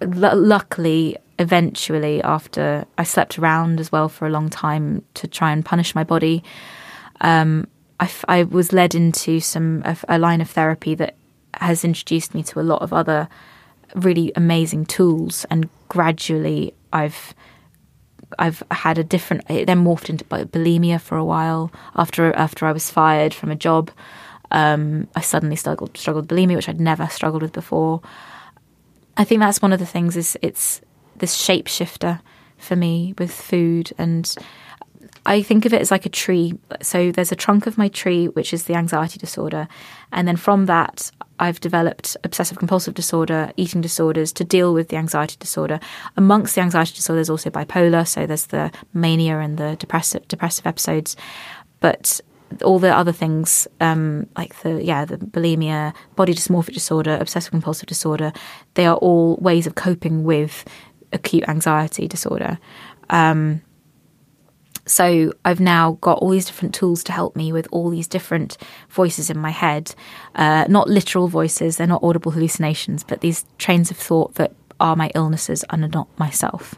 lu luckily, eventually, after I slept around as well for a long time to try and punish my body, um, I, f- I was led into some a, line of therapy that has introduced me to a lot of other really amazing tools, and gradually I've I've had a different. It then morphed into bulimia for a while. After after I was fired from a job, um, I suddenly struggled struggled bulimia, which I'd never struggled with before. I think that's one of the things. Is it's this shapeshifter for me with food, and I think of it as like a tree. So there's a trunk of my tree, which is the anxiety disorder, and then from that, I've developed obsessive compulsive disorder, eating disorders to deal with the anxiety disorder. Amongst the anxiety disorder, there's also bipolar. So there's the mania and the depressive depressive episodes, but all the other things um, like the yeah the bulimia, body dysmorphic disorder, obsessive compulsive disorder, they are all ways of coping with acute anxiety disorder. Um, so I've now got all these different tools to help me with all these different voices in my head, uh, not literal voices, they're not audible hallucinations, but these trains of thought that are my illnesses and are not myself.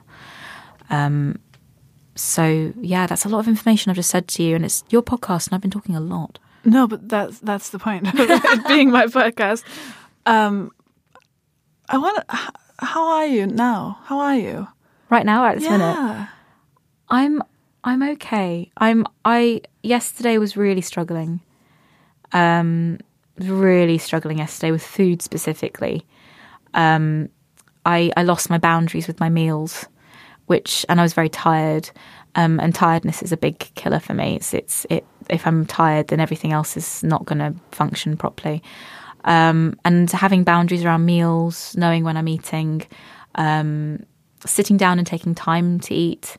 Um, so yeah, that's a lot of information I've just said to you, and it's your podcast, and I've been talking a lot. No, but that's that's the point of it being my podcast. Um, I want. How are you now? How are you? Right now, at this minute, I'm I'm okay. I'm I yesterday was really struggling. Um really struggling yesterday with food specifically. Um I I lost my boundaries with my meals, which and I was very tired. Um and tiredness is a big killer for me. It's it's it if I'm tired then everything else is not going to function properly. Um and having boundaries around meals, knowing when I'm eating, um sitting down and taking time to eat.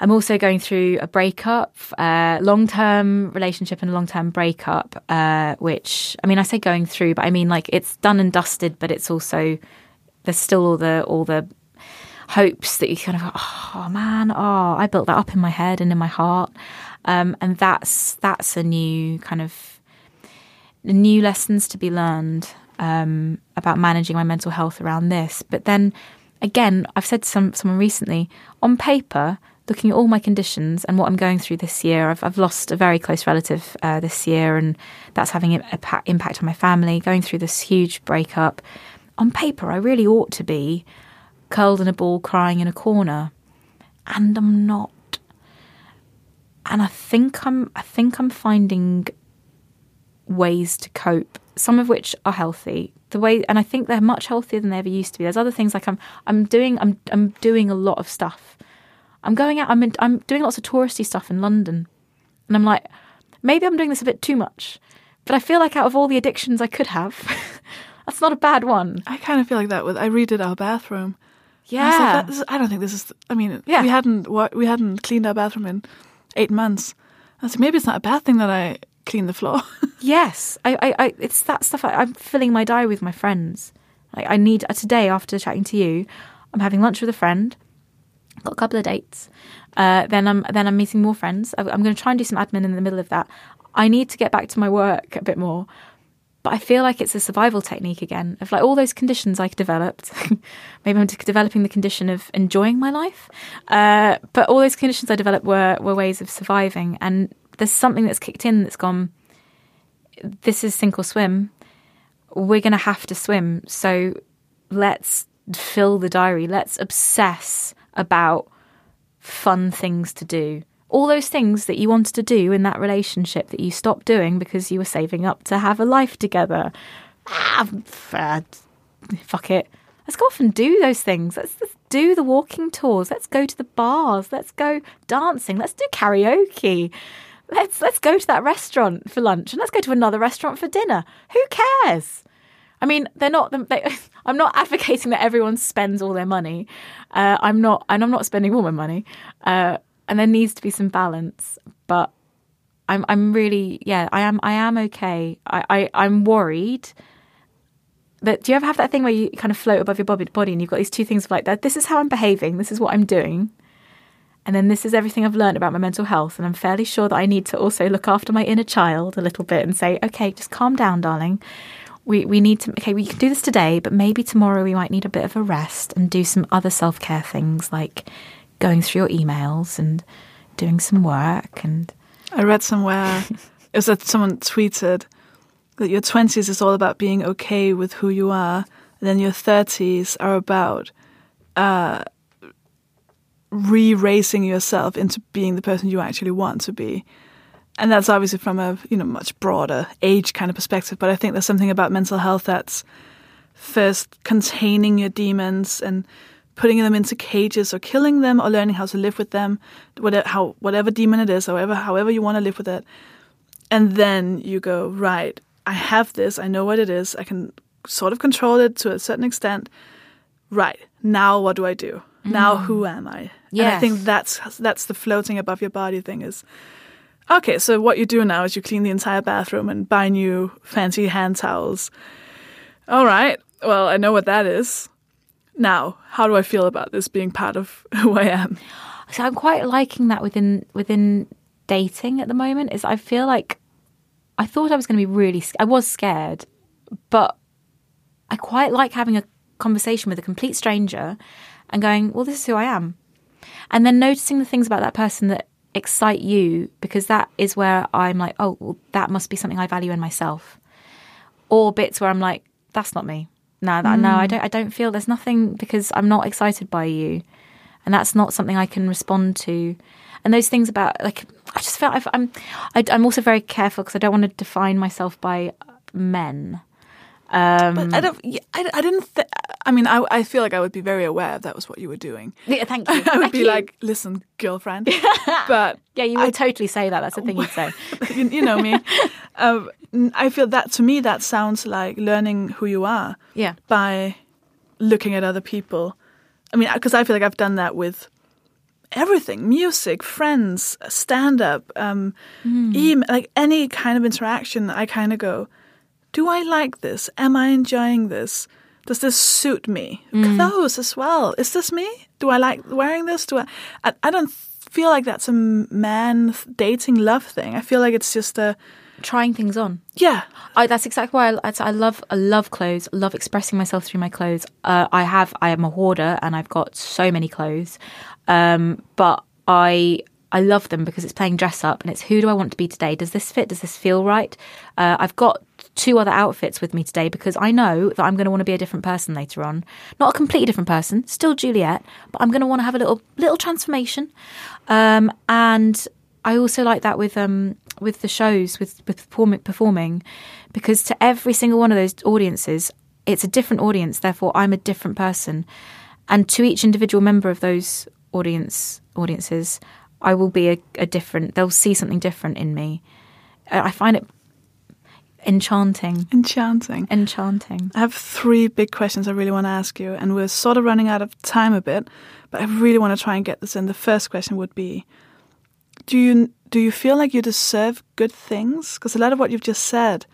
I'm also going through a breakup, uh, long term relationship and a long term breakup, uh, which I mean, I say going through, but I mean like it's done and dusted, but it's also there's still all the all the hopes that you kind of oh man, oh I built that up in my head and in my heart, um, and that's that's a new kind of new lessons to be learned um, about managing my mental health around this. But then again, I've said to some, someone recently on paper looking at all my conditions and what I'm going through this year, I've, I've lost a very close relative uh, this year, and that's having an impact on my family. Going through this huge breakup. On paper, I really ought to be curled in a ball, crying in a corner, and I'm not. And I think I'm. I think I'm finding ways to cope. Some of which are healthy. The way, and I think they're much healthier than they ever used to be. There's other things like I'm. I'm doing. I'm. I'm doing a lot of stuff I'm going out, I'm, in, I'm doing lots of touristy stuff in London. And I'm like, maybe I'm doing this a bit too much. But I feel like out of all the addictions I could have, that's not a bad one. I kind of feel like that with I redid our bathroom. Yeah, I, like, I don't think this is. I mean, yeah. we hadn't we hadn't cleaned our bathroom in eight months. I said maybe it's not a bad thing that I clean the floor. yes, I, I, I, it's that stuff. I, am filling my diary with my friends. Like I need today after chatting to you, I'm having lunch with a friend got a couple of dates. Uh, then I'm then I'm meeting more friends. I'm going to try and do some admin in the middle of that. I need to get back to my work a bit more, but I feel like it's a survival technique again of like all those conditions I developed. Maybe I'm developing the condition of enjoying my life, uh, but all those conditions I developed were were ways of surviving. And there's something that's kicked in that's gone. This is sink or swim. We're going to have to swim. So let's fill the diary. Let's obsess about fun things to do. All those things that you wanted to do in that relationship that you stopped doing because you were saving up to have a life together. Ah, fuck it. Let's go off and do those things. Let's, let's do the walking tours. Let's go to the bars. Let's go dancing. Let's do karaoke. Let's let's go to that restaurant for lunch and let's go to another restaurant for dinner. Who cares? I mean, they're not. They, I'm not advocating that everyone spends all their money. Uh, I'm not, and I'm not spending all my money. Uh, and there needs to be some balance. But I'm, I'm really, yeah, I am, I am okay. I, I I'm worried. That do you ever have that thing where you kind of float above your body, body and you've got these two things of like that? This is how I'm behaving. This is what I'm doing. And then this is everything I've learned about my mental health. And I'm fairly sure that I need to also look after my inner child a little bit and say, okay, just calm down, darling we, we need to, okay, we can do this today, but maybe tomorrow we might need a bit of a rest and do some other self care things like going through your emails and doing some work. And I read somewhere, it was that someone tweeted that your 20s is all about being okay with who you are, and then your 30s are about uh, re raising yourself into being the person you actually want to be and that's obviously from a you know much broader age kind of perspective but i think there's something about mental health that's first containing your demons and putting them into cages or killing them or learning how to live with them whatever how whatever demon it is however however you want to live with it and then you go right i have this i know what it is i can sort of control it to a certain extent right now what do i do mm. now who am i yes. and i think that's that's the floating above your body thing is Okay, so what you do now is you clean the entire bathroom and buy new fancy hand towels. All right, well, I know what that is. Now, how do I feel about this being part of who I am? So I'm quite liking that within within dating at the moment. Is I feel like I thought I was going to be really. I was scared, but I quite like having a conversation with a complete stranger and going, "Well, this is who I am," and then noticing the things about that person that excite you because that is where I'm like, oh, well, that must be something I value in myself. Or bits where I'm like, that's not me. No, that, mm. no, I mm. don't. I don't feel there's nothing because I'm not excited by you, and that's not something I can respond to. And those things about like, I just felt i I'm, I, I'm also very careful because I don't want to define myself by men. Um, but I don't. I, I didn't. Th- I mean, I, I feel like I would be very aware if that was what you were doing. Yeah, thank you. I would thank be you. like, listen, girlfriend. but yeah, you would I, totally say that. That's the thing you'd say. you, you know me. Um, I feel that to me that sounds like learning who you are. Yeah. By looking at other people I mean, because I feel like I've done that with everything music, friends, stand up, um, email, like any kind of interaction. I kind of go, do I like this? Am I enjoying this? Does this suit me? Clothes as well. Is this me? Do I like wearing this? Do I? I, I don't feel like that's a man dating love thing. I feel like it's just a Trying things on. yeah. I, that's exactly why I, I love I love clothes. Love expressing myself through my clothes. Uh, I have I am a hoarder and I've got so many clothes, um, but I I love them because it's playing dress up and it's who do I want to be today? Does this fit? Does this feel right? Uh, I've got two other outfits with me today because I know that I'm going to want to be a different person later on. Not a completely different person, still Juliette, but I'm going to want to have a little little transformation. Um, and I also like that with um with the shows with with performing, performing because to every single one of those audiences it's a different audience therefore I'm a different person and to each individual member of those audience audiences I will be a, a different they'll see something different in me I find it enchanting Enchanting. enchanting I have three big questions I really want to ask you, and we're sort of running out of time a bit, but I really want to try and get this in. The first question would be Do you do you feel like you deserve good things? Because a lot of what you've just said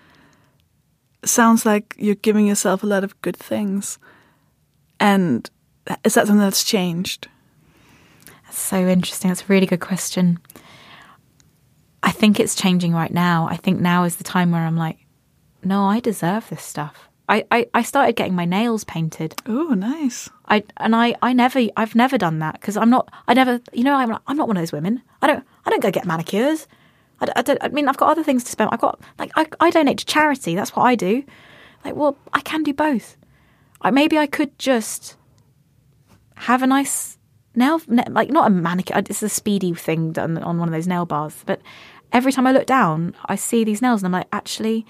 sounds like you're giving yourself a lot of good things. And is that something that's changed? That's so interesting. That's a really good question. I think it's changing right now. I think now is the time where I'm like, no, I deserve this stuff. I, I, I started getting my nails painted. Oh, nice. I and I, I never I've never done that because I'm not I never you know I'm not, I'm not one of those women. I don't I don't go get manicures. I don't I mean I've got other things to spend. I've got like I, I donate to charity. That's what I do. Like well I can do both. I, maybe I could just have a nice nail like not a manicure. It's a speedy thing done on one of those nail bars. But every time I look down, I see these nails and I'm like actually.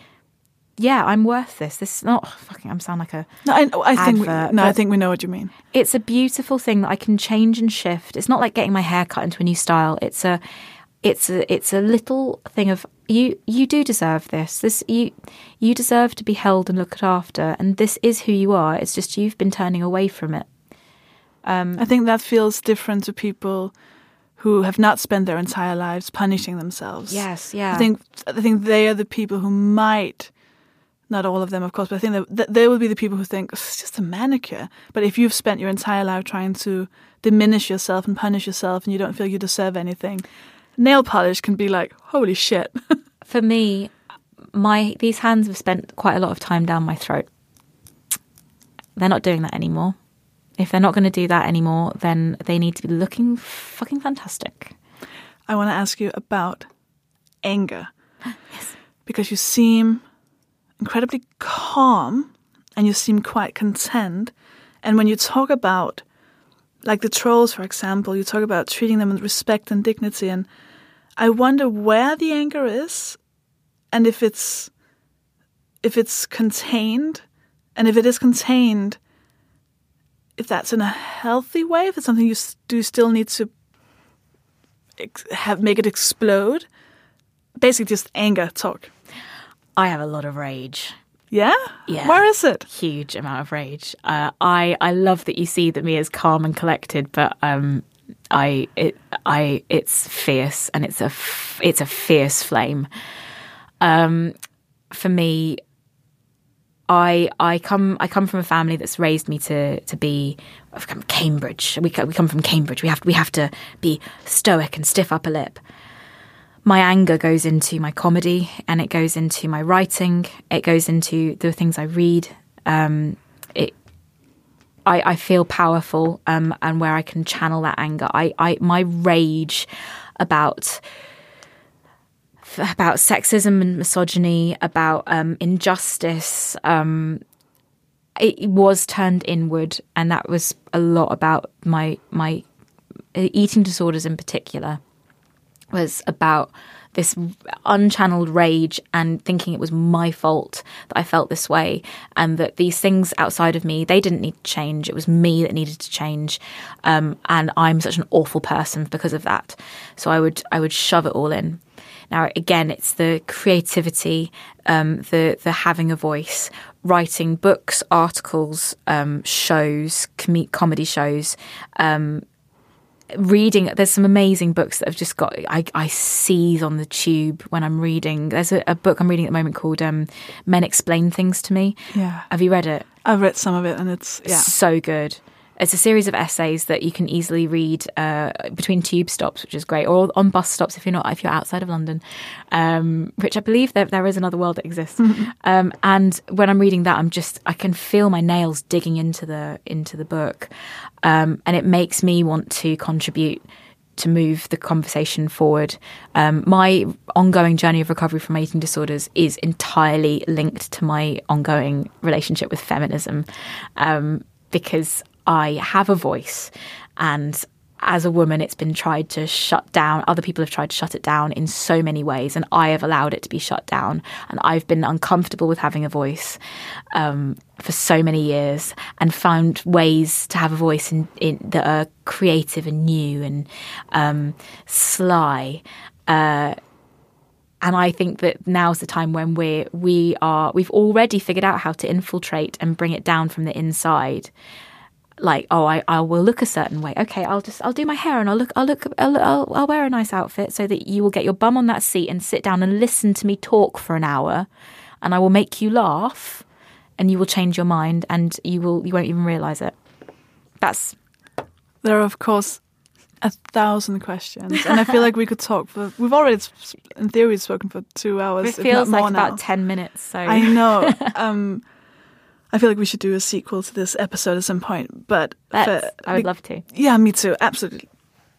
Yeah, I'm worth this. This is not fucking. I'm sound like a No, I, I think we, no, I think we know what you mean. it's a beautiful thing that I can change and shift. It's not like getting my hair cut into a new style. It's a it's a it's a little thing of you you do deserve this. This you you deserve to be held and looked after and this is who you are. It's just you've been turning away from it. Um, I think that feels different to people who have not spent their entire lives punishing themselves. Yes, yeah. I think I think they are the people who might, not all of them, of course, but I think that, that they will be the people who think oh, it's just a manicure. But if you've spent your entire life trying to diminish yourself and punish yourself, and you don't feel you deserve anything, nail polish can be like holy shit. For me, my these hands have spent quite a lot of time down my throat. They're not doing that anymore. If they're not going to do that anymore, then they need to be looking fucking fantastic. I want to ask you about anger. Because you seem incredibly calm and you seem quite content. And when you talk about, like the trolls, for example, you talk about treating them with respect and dignity. And I wonder where the anger is and if it's if it's contained and if it is contained if that's in a healthy way if it's something you do still need to ex- have make it explode. Basically, just anger talk. I have a lot of rage. Yeah. Yeah. Where is it? Huge amount of rage. Uh, I I love that you see that me as calm and collected, but um, I it I it's fierce and it's a f- it's a fierce flame. Um, for me, I I come I come from a family that's raised me to to be from Cambridge. We we come from Cambridge. We have we have to be stoic and stiff upper lip. My anger goes into my comedy, and it goes into my writing. It goes into the things I read. Um, it I, I feel powerful um, and where I can channel that anger. I, I my rage about about sexism and misogyny, about um, injustice. Um, it was turned inward, and that was a lot about my my uh, eating disorders in particular. Was about this unchanneled rage and thinking it was my fault that I felt this way, and that these things outside of me they didn't need to change. It was me that needed to change, um, and I'm such an awful person because of that. So I would I would shove it all in. Now, again, it's the creativity, um, the the having a voice, writing books, articles, um, shows, com- comedy shows. Um, reading there's some amazing books that have just got I, I seize on the tube when I'm reading. There's a, a book I'm reading at the moment called um, Men Explain Things to Me. Yeah. Have you read it? I've read some of it and it's yeah. So good. It's a series of essays that you can easily read uh, between tube stops, which is great, or on bus stops if you're not if you're outside of London, um, which I believe there there is another world that exists. Um, and when I'm reading that, I'm just I can feel my nails digging into the into the book, um, and it makes me want to contribute to move the conversation forward. Um, my ongoing journey of recovery from eating disorders is entirely linked to my ongoing relationship with feminism um, because I have a voice and as a woman, it's been tried to shut down. Other people have tried to shut it down in so many ways, and I have allowed it to be shut down. And I've been uncomfortable with having a voice um, for so many years, and found ways to have a voice in, in that are creative and new and um, sly. Uh, and I think that now's the time when we're we are we've already figured out how to infiltrate and bring it down from the inside like oh I, I will look a certain way okay i'll just i'll do my hair and i'll look i'll look I'll, I'll, I'll wear a nice outfit so that you will get your bum on that seat and sit down and listen to me talk for an hour and i will make you laugh and you will change your mind and you will you won't even realize it that's There are of course a thousand questions, and I feel like we could talk for. We've already, in theory, spoken for two hours. it if not feels like more now. about 10 minutes so I know. um, I feel like we should do a sequel to this episode at some point, but for- i would be- love to Yeah, me too, absolutely.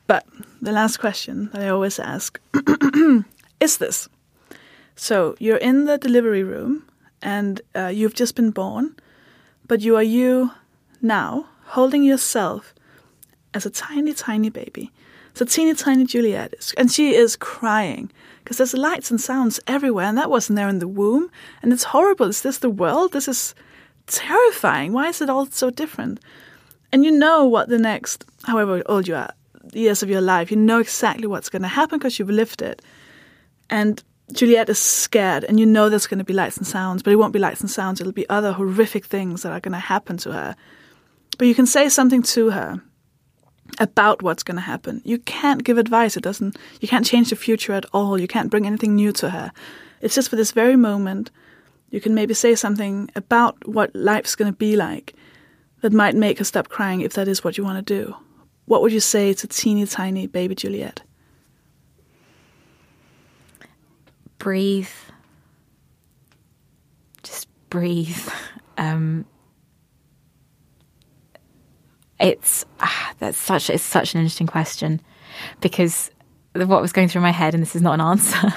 But the last question that I always ask is this: So you're in the delivery room, and uh, you've just been born, but you are you now, holding yourself as a tiny, tiny baby. So teeny tiny Juliette, is, and she is crying because there's lights and sounds everywhere, and that wasn't there in the womb, and it's horrible. Is this the world? This is terrifying. Why is it all so different? And you know what the next, however old you are, years of your life, you know exactly what's going to happen because you've lived it. And Juliette is scared, and you know there's going to be lights and sounds, but it won't be lights and sounds. It'll be other horrific things that are going to happen to her. But you can say something to her about what's going to happen. You can't give advice. It doesn't. You can't change the future at all. You can't bring anything new to her. It's just for this very moment. You can maybe say something about what life's going to be like that might make her stop crying if that is what you want to do. What would you say to teeny tiny baby Juliette? breathe just breathe um it's ah, that's such it's such an interesting question because what was going through my head and this is not an answer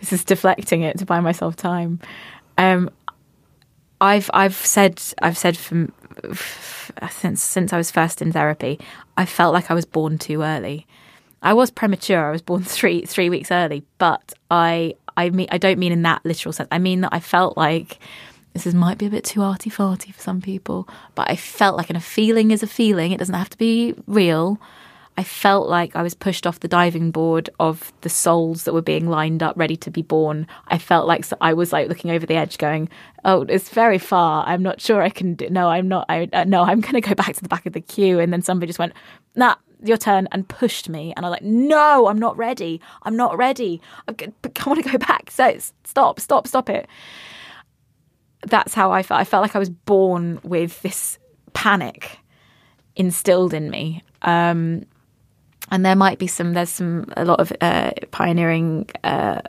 this is deflecting it to buy myself time um i've i've said i've said from since since i was first in therapy i felt like i was born too early I was premature. I was born three three weeks early, but I I mean I don't mean in that literal sense. I mean that I felt like this is might be a bit too arty farty for some people, but I felt like, and a feeling is a feeling. It doesn't have to be real. I felt like I was pushed off the diving board of the souls that were being lined up, ready to be born. I felt like so I was like looking over the edge, going, "Oh, it's very far. I'm not sure I can do. No, I'm not. I uh, no, I'm going to go back to the back of the queue." And then somebody just went, "Nah, your turn," and pushed me. And I'm like, "No, I'm not ready. I'm not ready. I'm, g- I want to go back. So stop, stop, stop it." That's how I felt. I felt like I was born with this panic instilled in me. Um, and there might be some there's some a lot of uh, pioneering uh,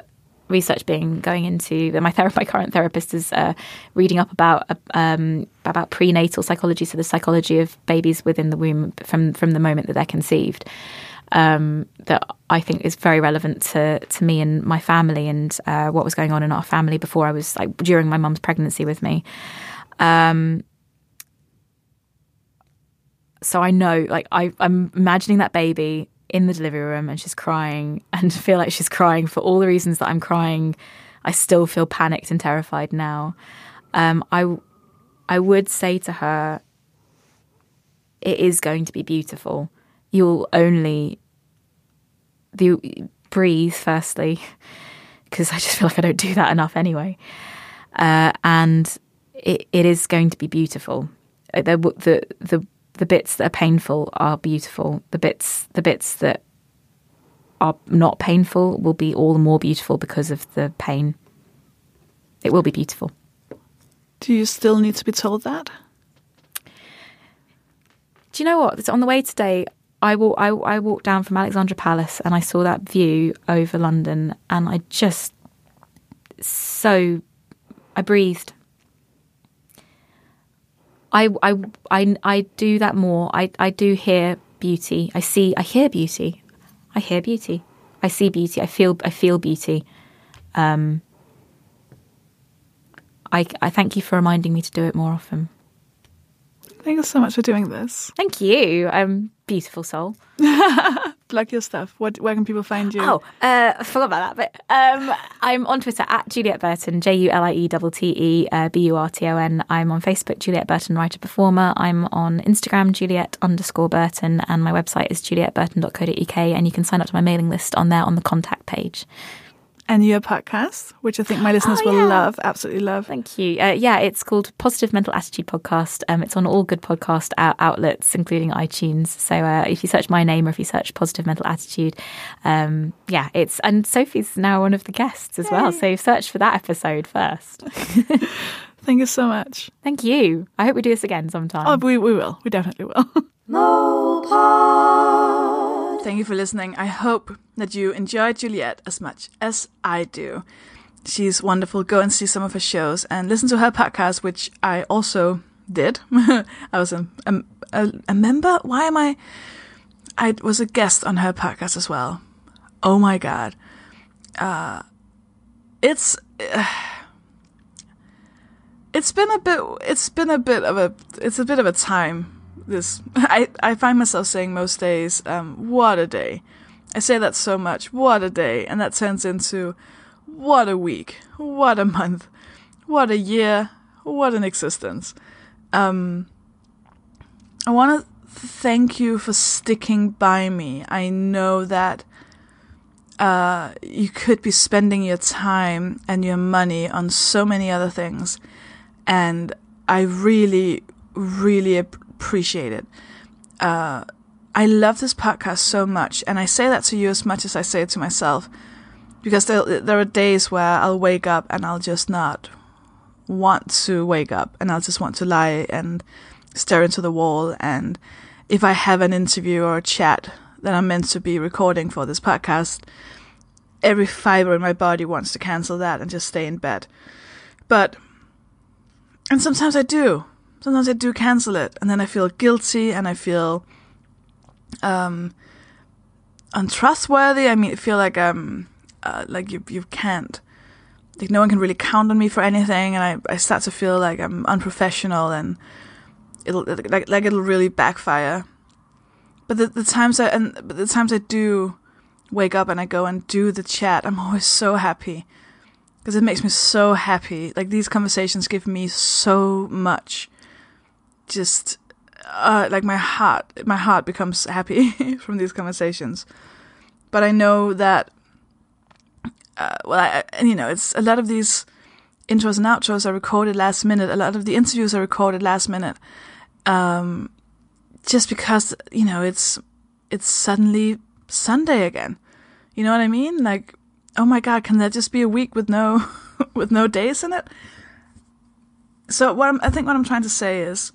research being going into my my current therapist is uh, reading up about uh, um, about prenatal psychology so the psychology of babies within the womb from from the moment that they're conceived um, that I think is very relevant to to me and my family and uh, what was going on in our family before I was like during my mum's pregnancy with me. Um, so I know, like, I, I'm imagining that baby in the delivery room and she's crying and feel like she's crying for all the reasons that I'm crying. I still feel panicked and terrified now. Um, I, I would say to her, it is going to be beautiful. You'll only you breathe firstly. because I just feel like I don't do that enough anyway. Uh, and it, it is going to be beautiful. Uh, The, the the the bits that are painful are beautiful. The bits the bits that are not painful will be all the more beautiful because of the pain. It will be beautiful. Do you still need to be told that? Do you know what? It's on the way today. I walk, I, I walked down from Alexandra Palace and I saw that view over London, and I just so I breathed. I, I, I, I do that more. I, I do hear beauty. I see. I hear beauty. I hear beauty. I see beauty. I feel. I feel beauty. Um, I, I thank you for reminding me to do it more often. Thank you so much for doing this. Thank you. I'm um, beautiful soul. Plug your stuff. What? Where can people find you? Oh, uh, I forgot about that. But um, I'm on Twitter at Juliette Burton, J U L I E T T E uh, B U R T O N. I'm on Facebook, Juliette Burton, writer performer. I'm on Instagram, Juliette underscore Burton, and my website is julietburton.co.uk. And you can sign up to my mailing list on there on the contact page. And your podcast, which I think my listeners Oh, will yeah. love, absolutely love. Thank you. Uh, yeah, it's called Positive Mental Attitude Podcast. Um, it's on all good podcast out- outlets, including iTunes. So uh, if you search my name or if you search Positive Mental Attitude, um, yeah, it's and Sofie's now one of the guests as well. So search for that episode first. Thank you so much. Thank you. I hope we do this again sometime. Oh, we, we will. We definitely will. Mopod. Thank you for listening. I hope that you enjoyed Juliette as much as I do. She's wonderful. Go and see some of her shows and listen to her podcast, which I also did. I was a, a, a, member. Why am I? I was a guest on her podcast as well. Oh my god. Uh, it's. it's been a bit it's been a bit of a it's a bit of a time this i i find myself saying most days um what a day. I say that so much what a day. And that turns into what a week what a month what a year what an existence. Um i want to thank you for sticking by me. I know that uh, you could be spending your time and your money on so many other things. And I really, really ap- appreciate it. Uh, I love this podcast so much, and I say that to you as much as I say it to myself, because there, there are days where I'll wake up and I'll just not want to wake up, and I'll just want to lie and stare into the wall. And if I have an interview or a chat that I'm meant to be recording for this podcast, every fiber in my body wants to cancel that and just stay in bed. But and sometimes I do. Sometimes I do cancel it, and then I feel guilty, and I feel um, untrustworthy. I mean, I feel like um, uh, like you you can't, like no one can really count on me for anything, and I, I start to feel like I'm unprofessional, and it'll like like it'll really backfire. But the the times I and but the times I do wake up and I go and do the chat, I'm always so happy because it makes me so happy. Like these conversations give me so much. Just uh, like my heart, my heart becomes happy from these conversations. But I know that, uh, well, I, you know, it's a lot of these intros and outros are recorded last minute. A lot of the interviews are recorded last minute, um, just because you know it's it's suddenly Sunday again. You know what I mean? Like oh my god, can there just be a week with no with no days in it? So what I'm, I think what I'm trying to say is,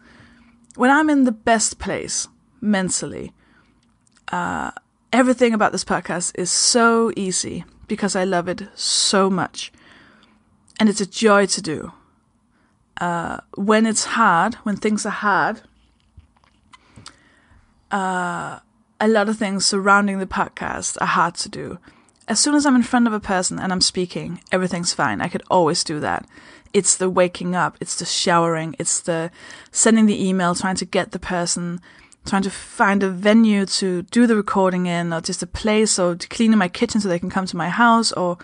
when I'm in the best place mentally, uh, everything about this podcast is so easy because I love it so much, and it's a joy to do. Uh, when it's hard, when things are hard, uh, a lot of things surrounding the podcast are hard to do as soon as I'm in front of a person and I'm speaking, everything's fine. I could always do that. It's the waking up, it's the showering, it's the sending the email, trying to get the person, trying to find a venue to do the recording in, or just a place, or cleaning my kitchen so they can come to my house, or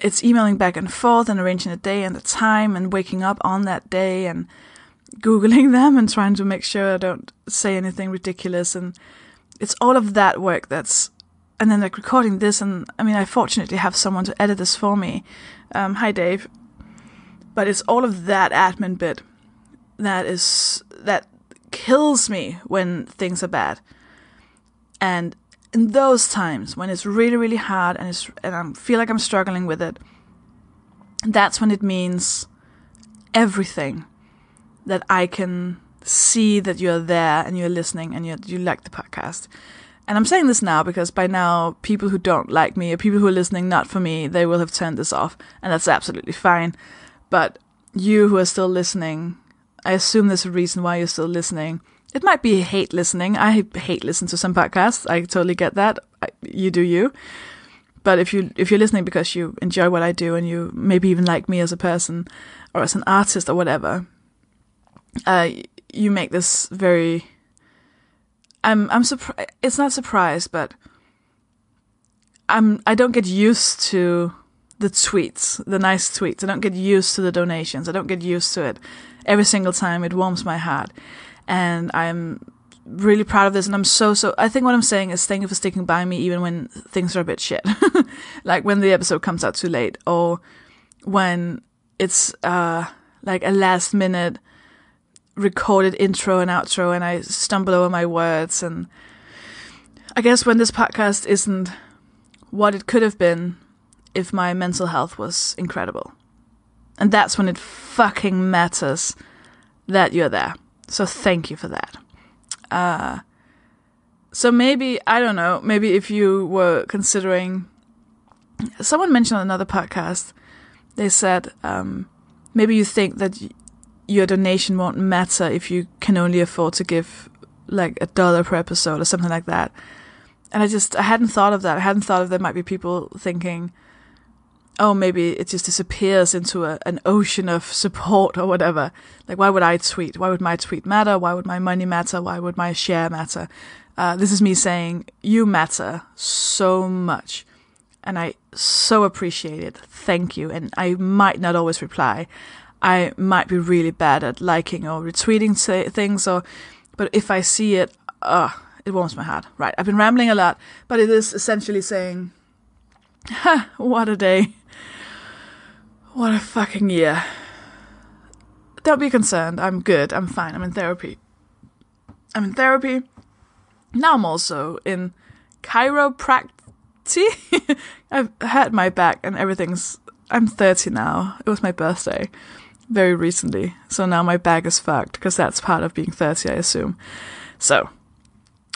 it's emailing back and forth and arranging a day and a time and waking up on that day and Googling them and trying to make sure I don't say anything ridiculous. And it's all of that work that's and then like recording this, and I mean, I fortunately have someone to edit this for me. Um, hi, Dave. But it's all of that admin bit that is that kills me when things are bad. And in those times when it's really really hard and it's and I feel like I'm struggling with it, that's when it means everything that I can see that you're there and you're listening and you you like the podcast. And I'm saying this now because by now people who don't like me or people who are listening not for me, they will have turned this off and that's absolutely fine. But you who are still listening, I assume there's a reason why you're still listening. It might be hate listening. I hate listening to some podcasts. I totally get that. I, you do you. But if you if you're listening because you enjoy what I do and you maybe even like me as a person or as an artist or whatever, uh, you make this very. I'm I'm surprised. It's not surprised, but I'm I don't get used to the tweets, the nice tweets. I don't get used to the donations. I don't get used to it. Every single time, it warms my heart, and I'm really proud of this. And I'm so so. I think what I'm saying is thank you for sticking by me even when things are a bit shit, like when the episode comes out too late, or when it's uh like a last minute recorded intro and outro and I stumble over my words and I guess when this podcast isn't what it could have been if my mental health was incredible. And that's when it fucking matters that you're there. So thank you for that. Uh so maybe I don't know, maybe if you were considering someone mentioned on another podcast, they said um maybe you think that your donation won't matter if you can only afford to give like a dollar per episode or something like that. And I just I hadn't thought of that. I hadn't thought of there might be people thinking, oh, maybe it just disappears into a, an ocean of support or whatever. Like, why would I tweet? Why would my tweet matter? Why would my money matter? Why would my share matter? Uh, this is me saying, you matter so much. And I so appreciate it. Thank you. And I might not always reply. I might be really bad at liking or retweeting things, or but if I see it, uh, it warms my heart. Right, I've been rambling a lot, but it is essentially saying, "Ha, what a day! What a fucking year!" Don't be concerned. I'm good. I'm fine. I'm in therapy. I'm in therapy. Now I'm also in chiropractic. I've hurt my back and everything's. I'm 30 now. It was my birthday very recently. So now my bag is fucked because that's part of being 30, I assume. So,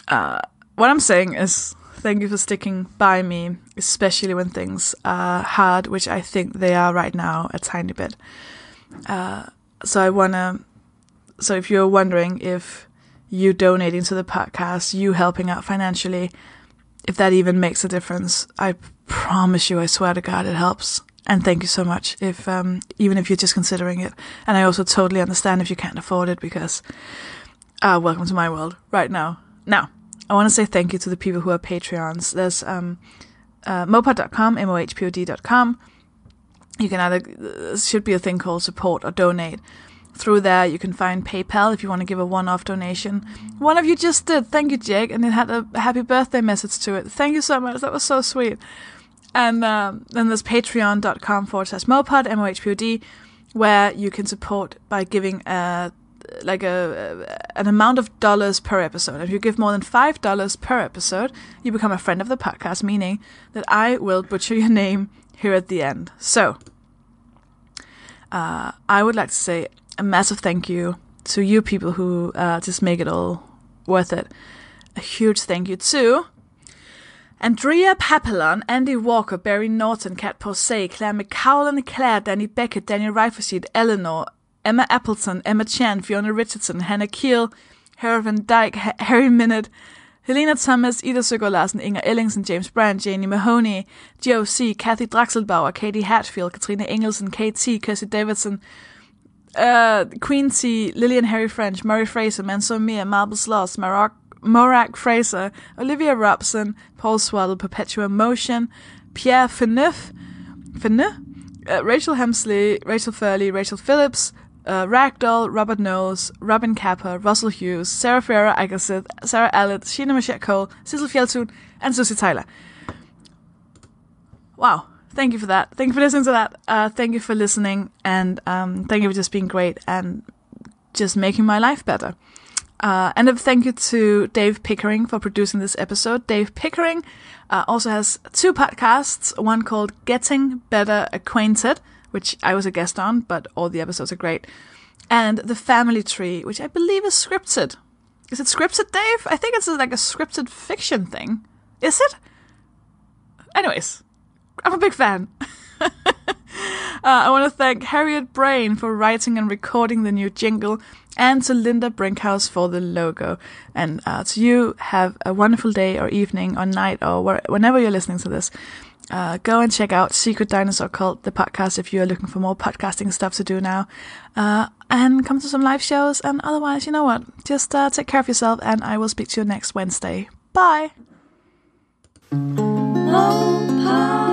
uh, what I'm saying is thank you for sticking by me, especially when things are hard, which I think they are right now a tiny bit. Uh, so I wanna. So if you're wondering if you donating to the podcast, you helping out financially, if that even makes a difference, I promise you, I swear to God, it helps and thank you so much if um, even if you're just considering it and i also totally understand if you can't afford it because uh, welcome to my world right now now i want to say thank you to the people who are patreons. There's um, uh, mohpod.com mohpod.com you can either there should be a thing called support or donate. Through there you can find paypal if you want to give a one-off donation. One of you just did. Thank you jake and it had a happy birthday message to it. Thank you so much. That was so sweet. And um, then there's patreon.com forward slash mohpod, M-O-H-P-O-D, where you can support by giving a, like a, an amount of dollars per episode. If you give more than $5 per episode, you become a friend of the podcast, meaning that I will butcher your name here at the end. So, uh, I would like to say a massive thank you to you people who uh, just make it all worth it. A huge thank you to Andrea Papillon, Andy Walker, Barry Norton, Kat Posey, Claire McCowlin, Claire, Danny Beckett, Daniel Reifesheet, Eleanor, Emma Appleton, Emma Chan, Fiona Richardson, Hannah Keel, Van Dyke, Harry Minute, Helena Thomas, Ida Søgaard Larsen, Inger Ellingsen, James Brand, Janie Mahoney, Joe C., Kathy Draxelbauer, Katie Hatfield, Katrina Engelsen, KT, Kirsty Davidson, uh, Queen C, Lillian Harry French, Murray Fraser, Mansour Mia, Marbles Lost, Maroc, Morak Fraser, Olivia Robson, Paul Swaddle, Perpetua Motion, Pierre Feneuf, Feneuf, uh, Rachel Hemsley, Rachel Furley, Rachel Phillips, uh, Ragdoll, Robert Knowles, Robin Kappa, Russell Hughes, Sarah Ferrer Igerset, Sarah Allett, Sheena Michelle Cole, Cecil Fjeltun, and Susie Tyler. wow. Thank you for that. Thank you for listening to that. Uh, thank you for listening, and um, thank you for just being great and just making my life better. Uh, and a thank you to Dave Pickering for producing this episode. Dave Pickering uh, also has two podcasts, one called Getting Better Acquainted, which I was a guest on, but all the episodes are great, and The Family Tree, which I believe is scripted. Is it scripted, Dave? I think it's like a scripted fiction thing. Is it? Anyways, I'm a big fan. uh, I want to thank Harriet Braine for writing and recording the new jingle, and to Linda Brinkhaus for the logo. And uh, to you, have a wonderful day or evening or night or whenever you're listening to this. Uh, go and check out Secret Dinosaur Cult, the podcast, if you're looking for more podcasting stuff to do now. Uh, and come to some live shows. And otherwise, you know what? Just uh, take care of yourself, and I will speak to you next Wednesday. Bye. Oh.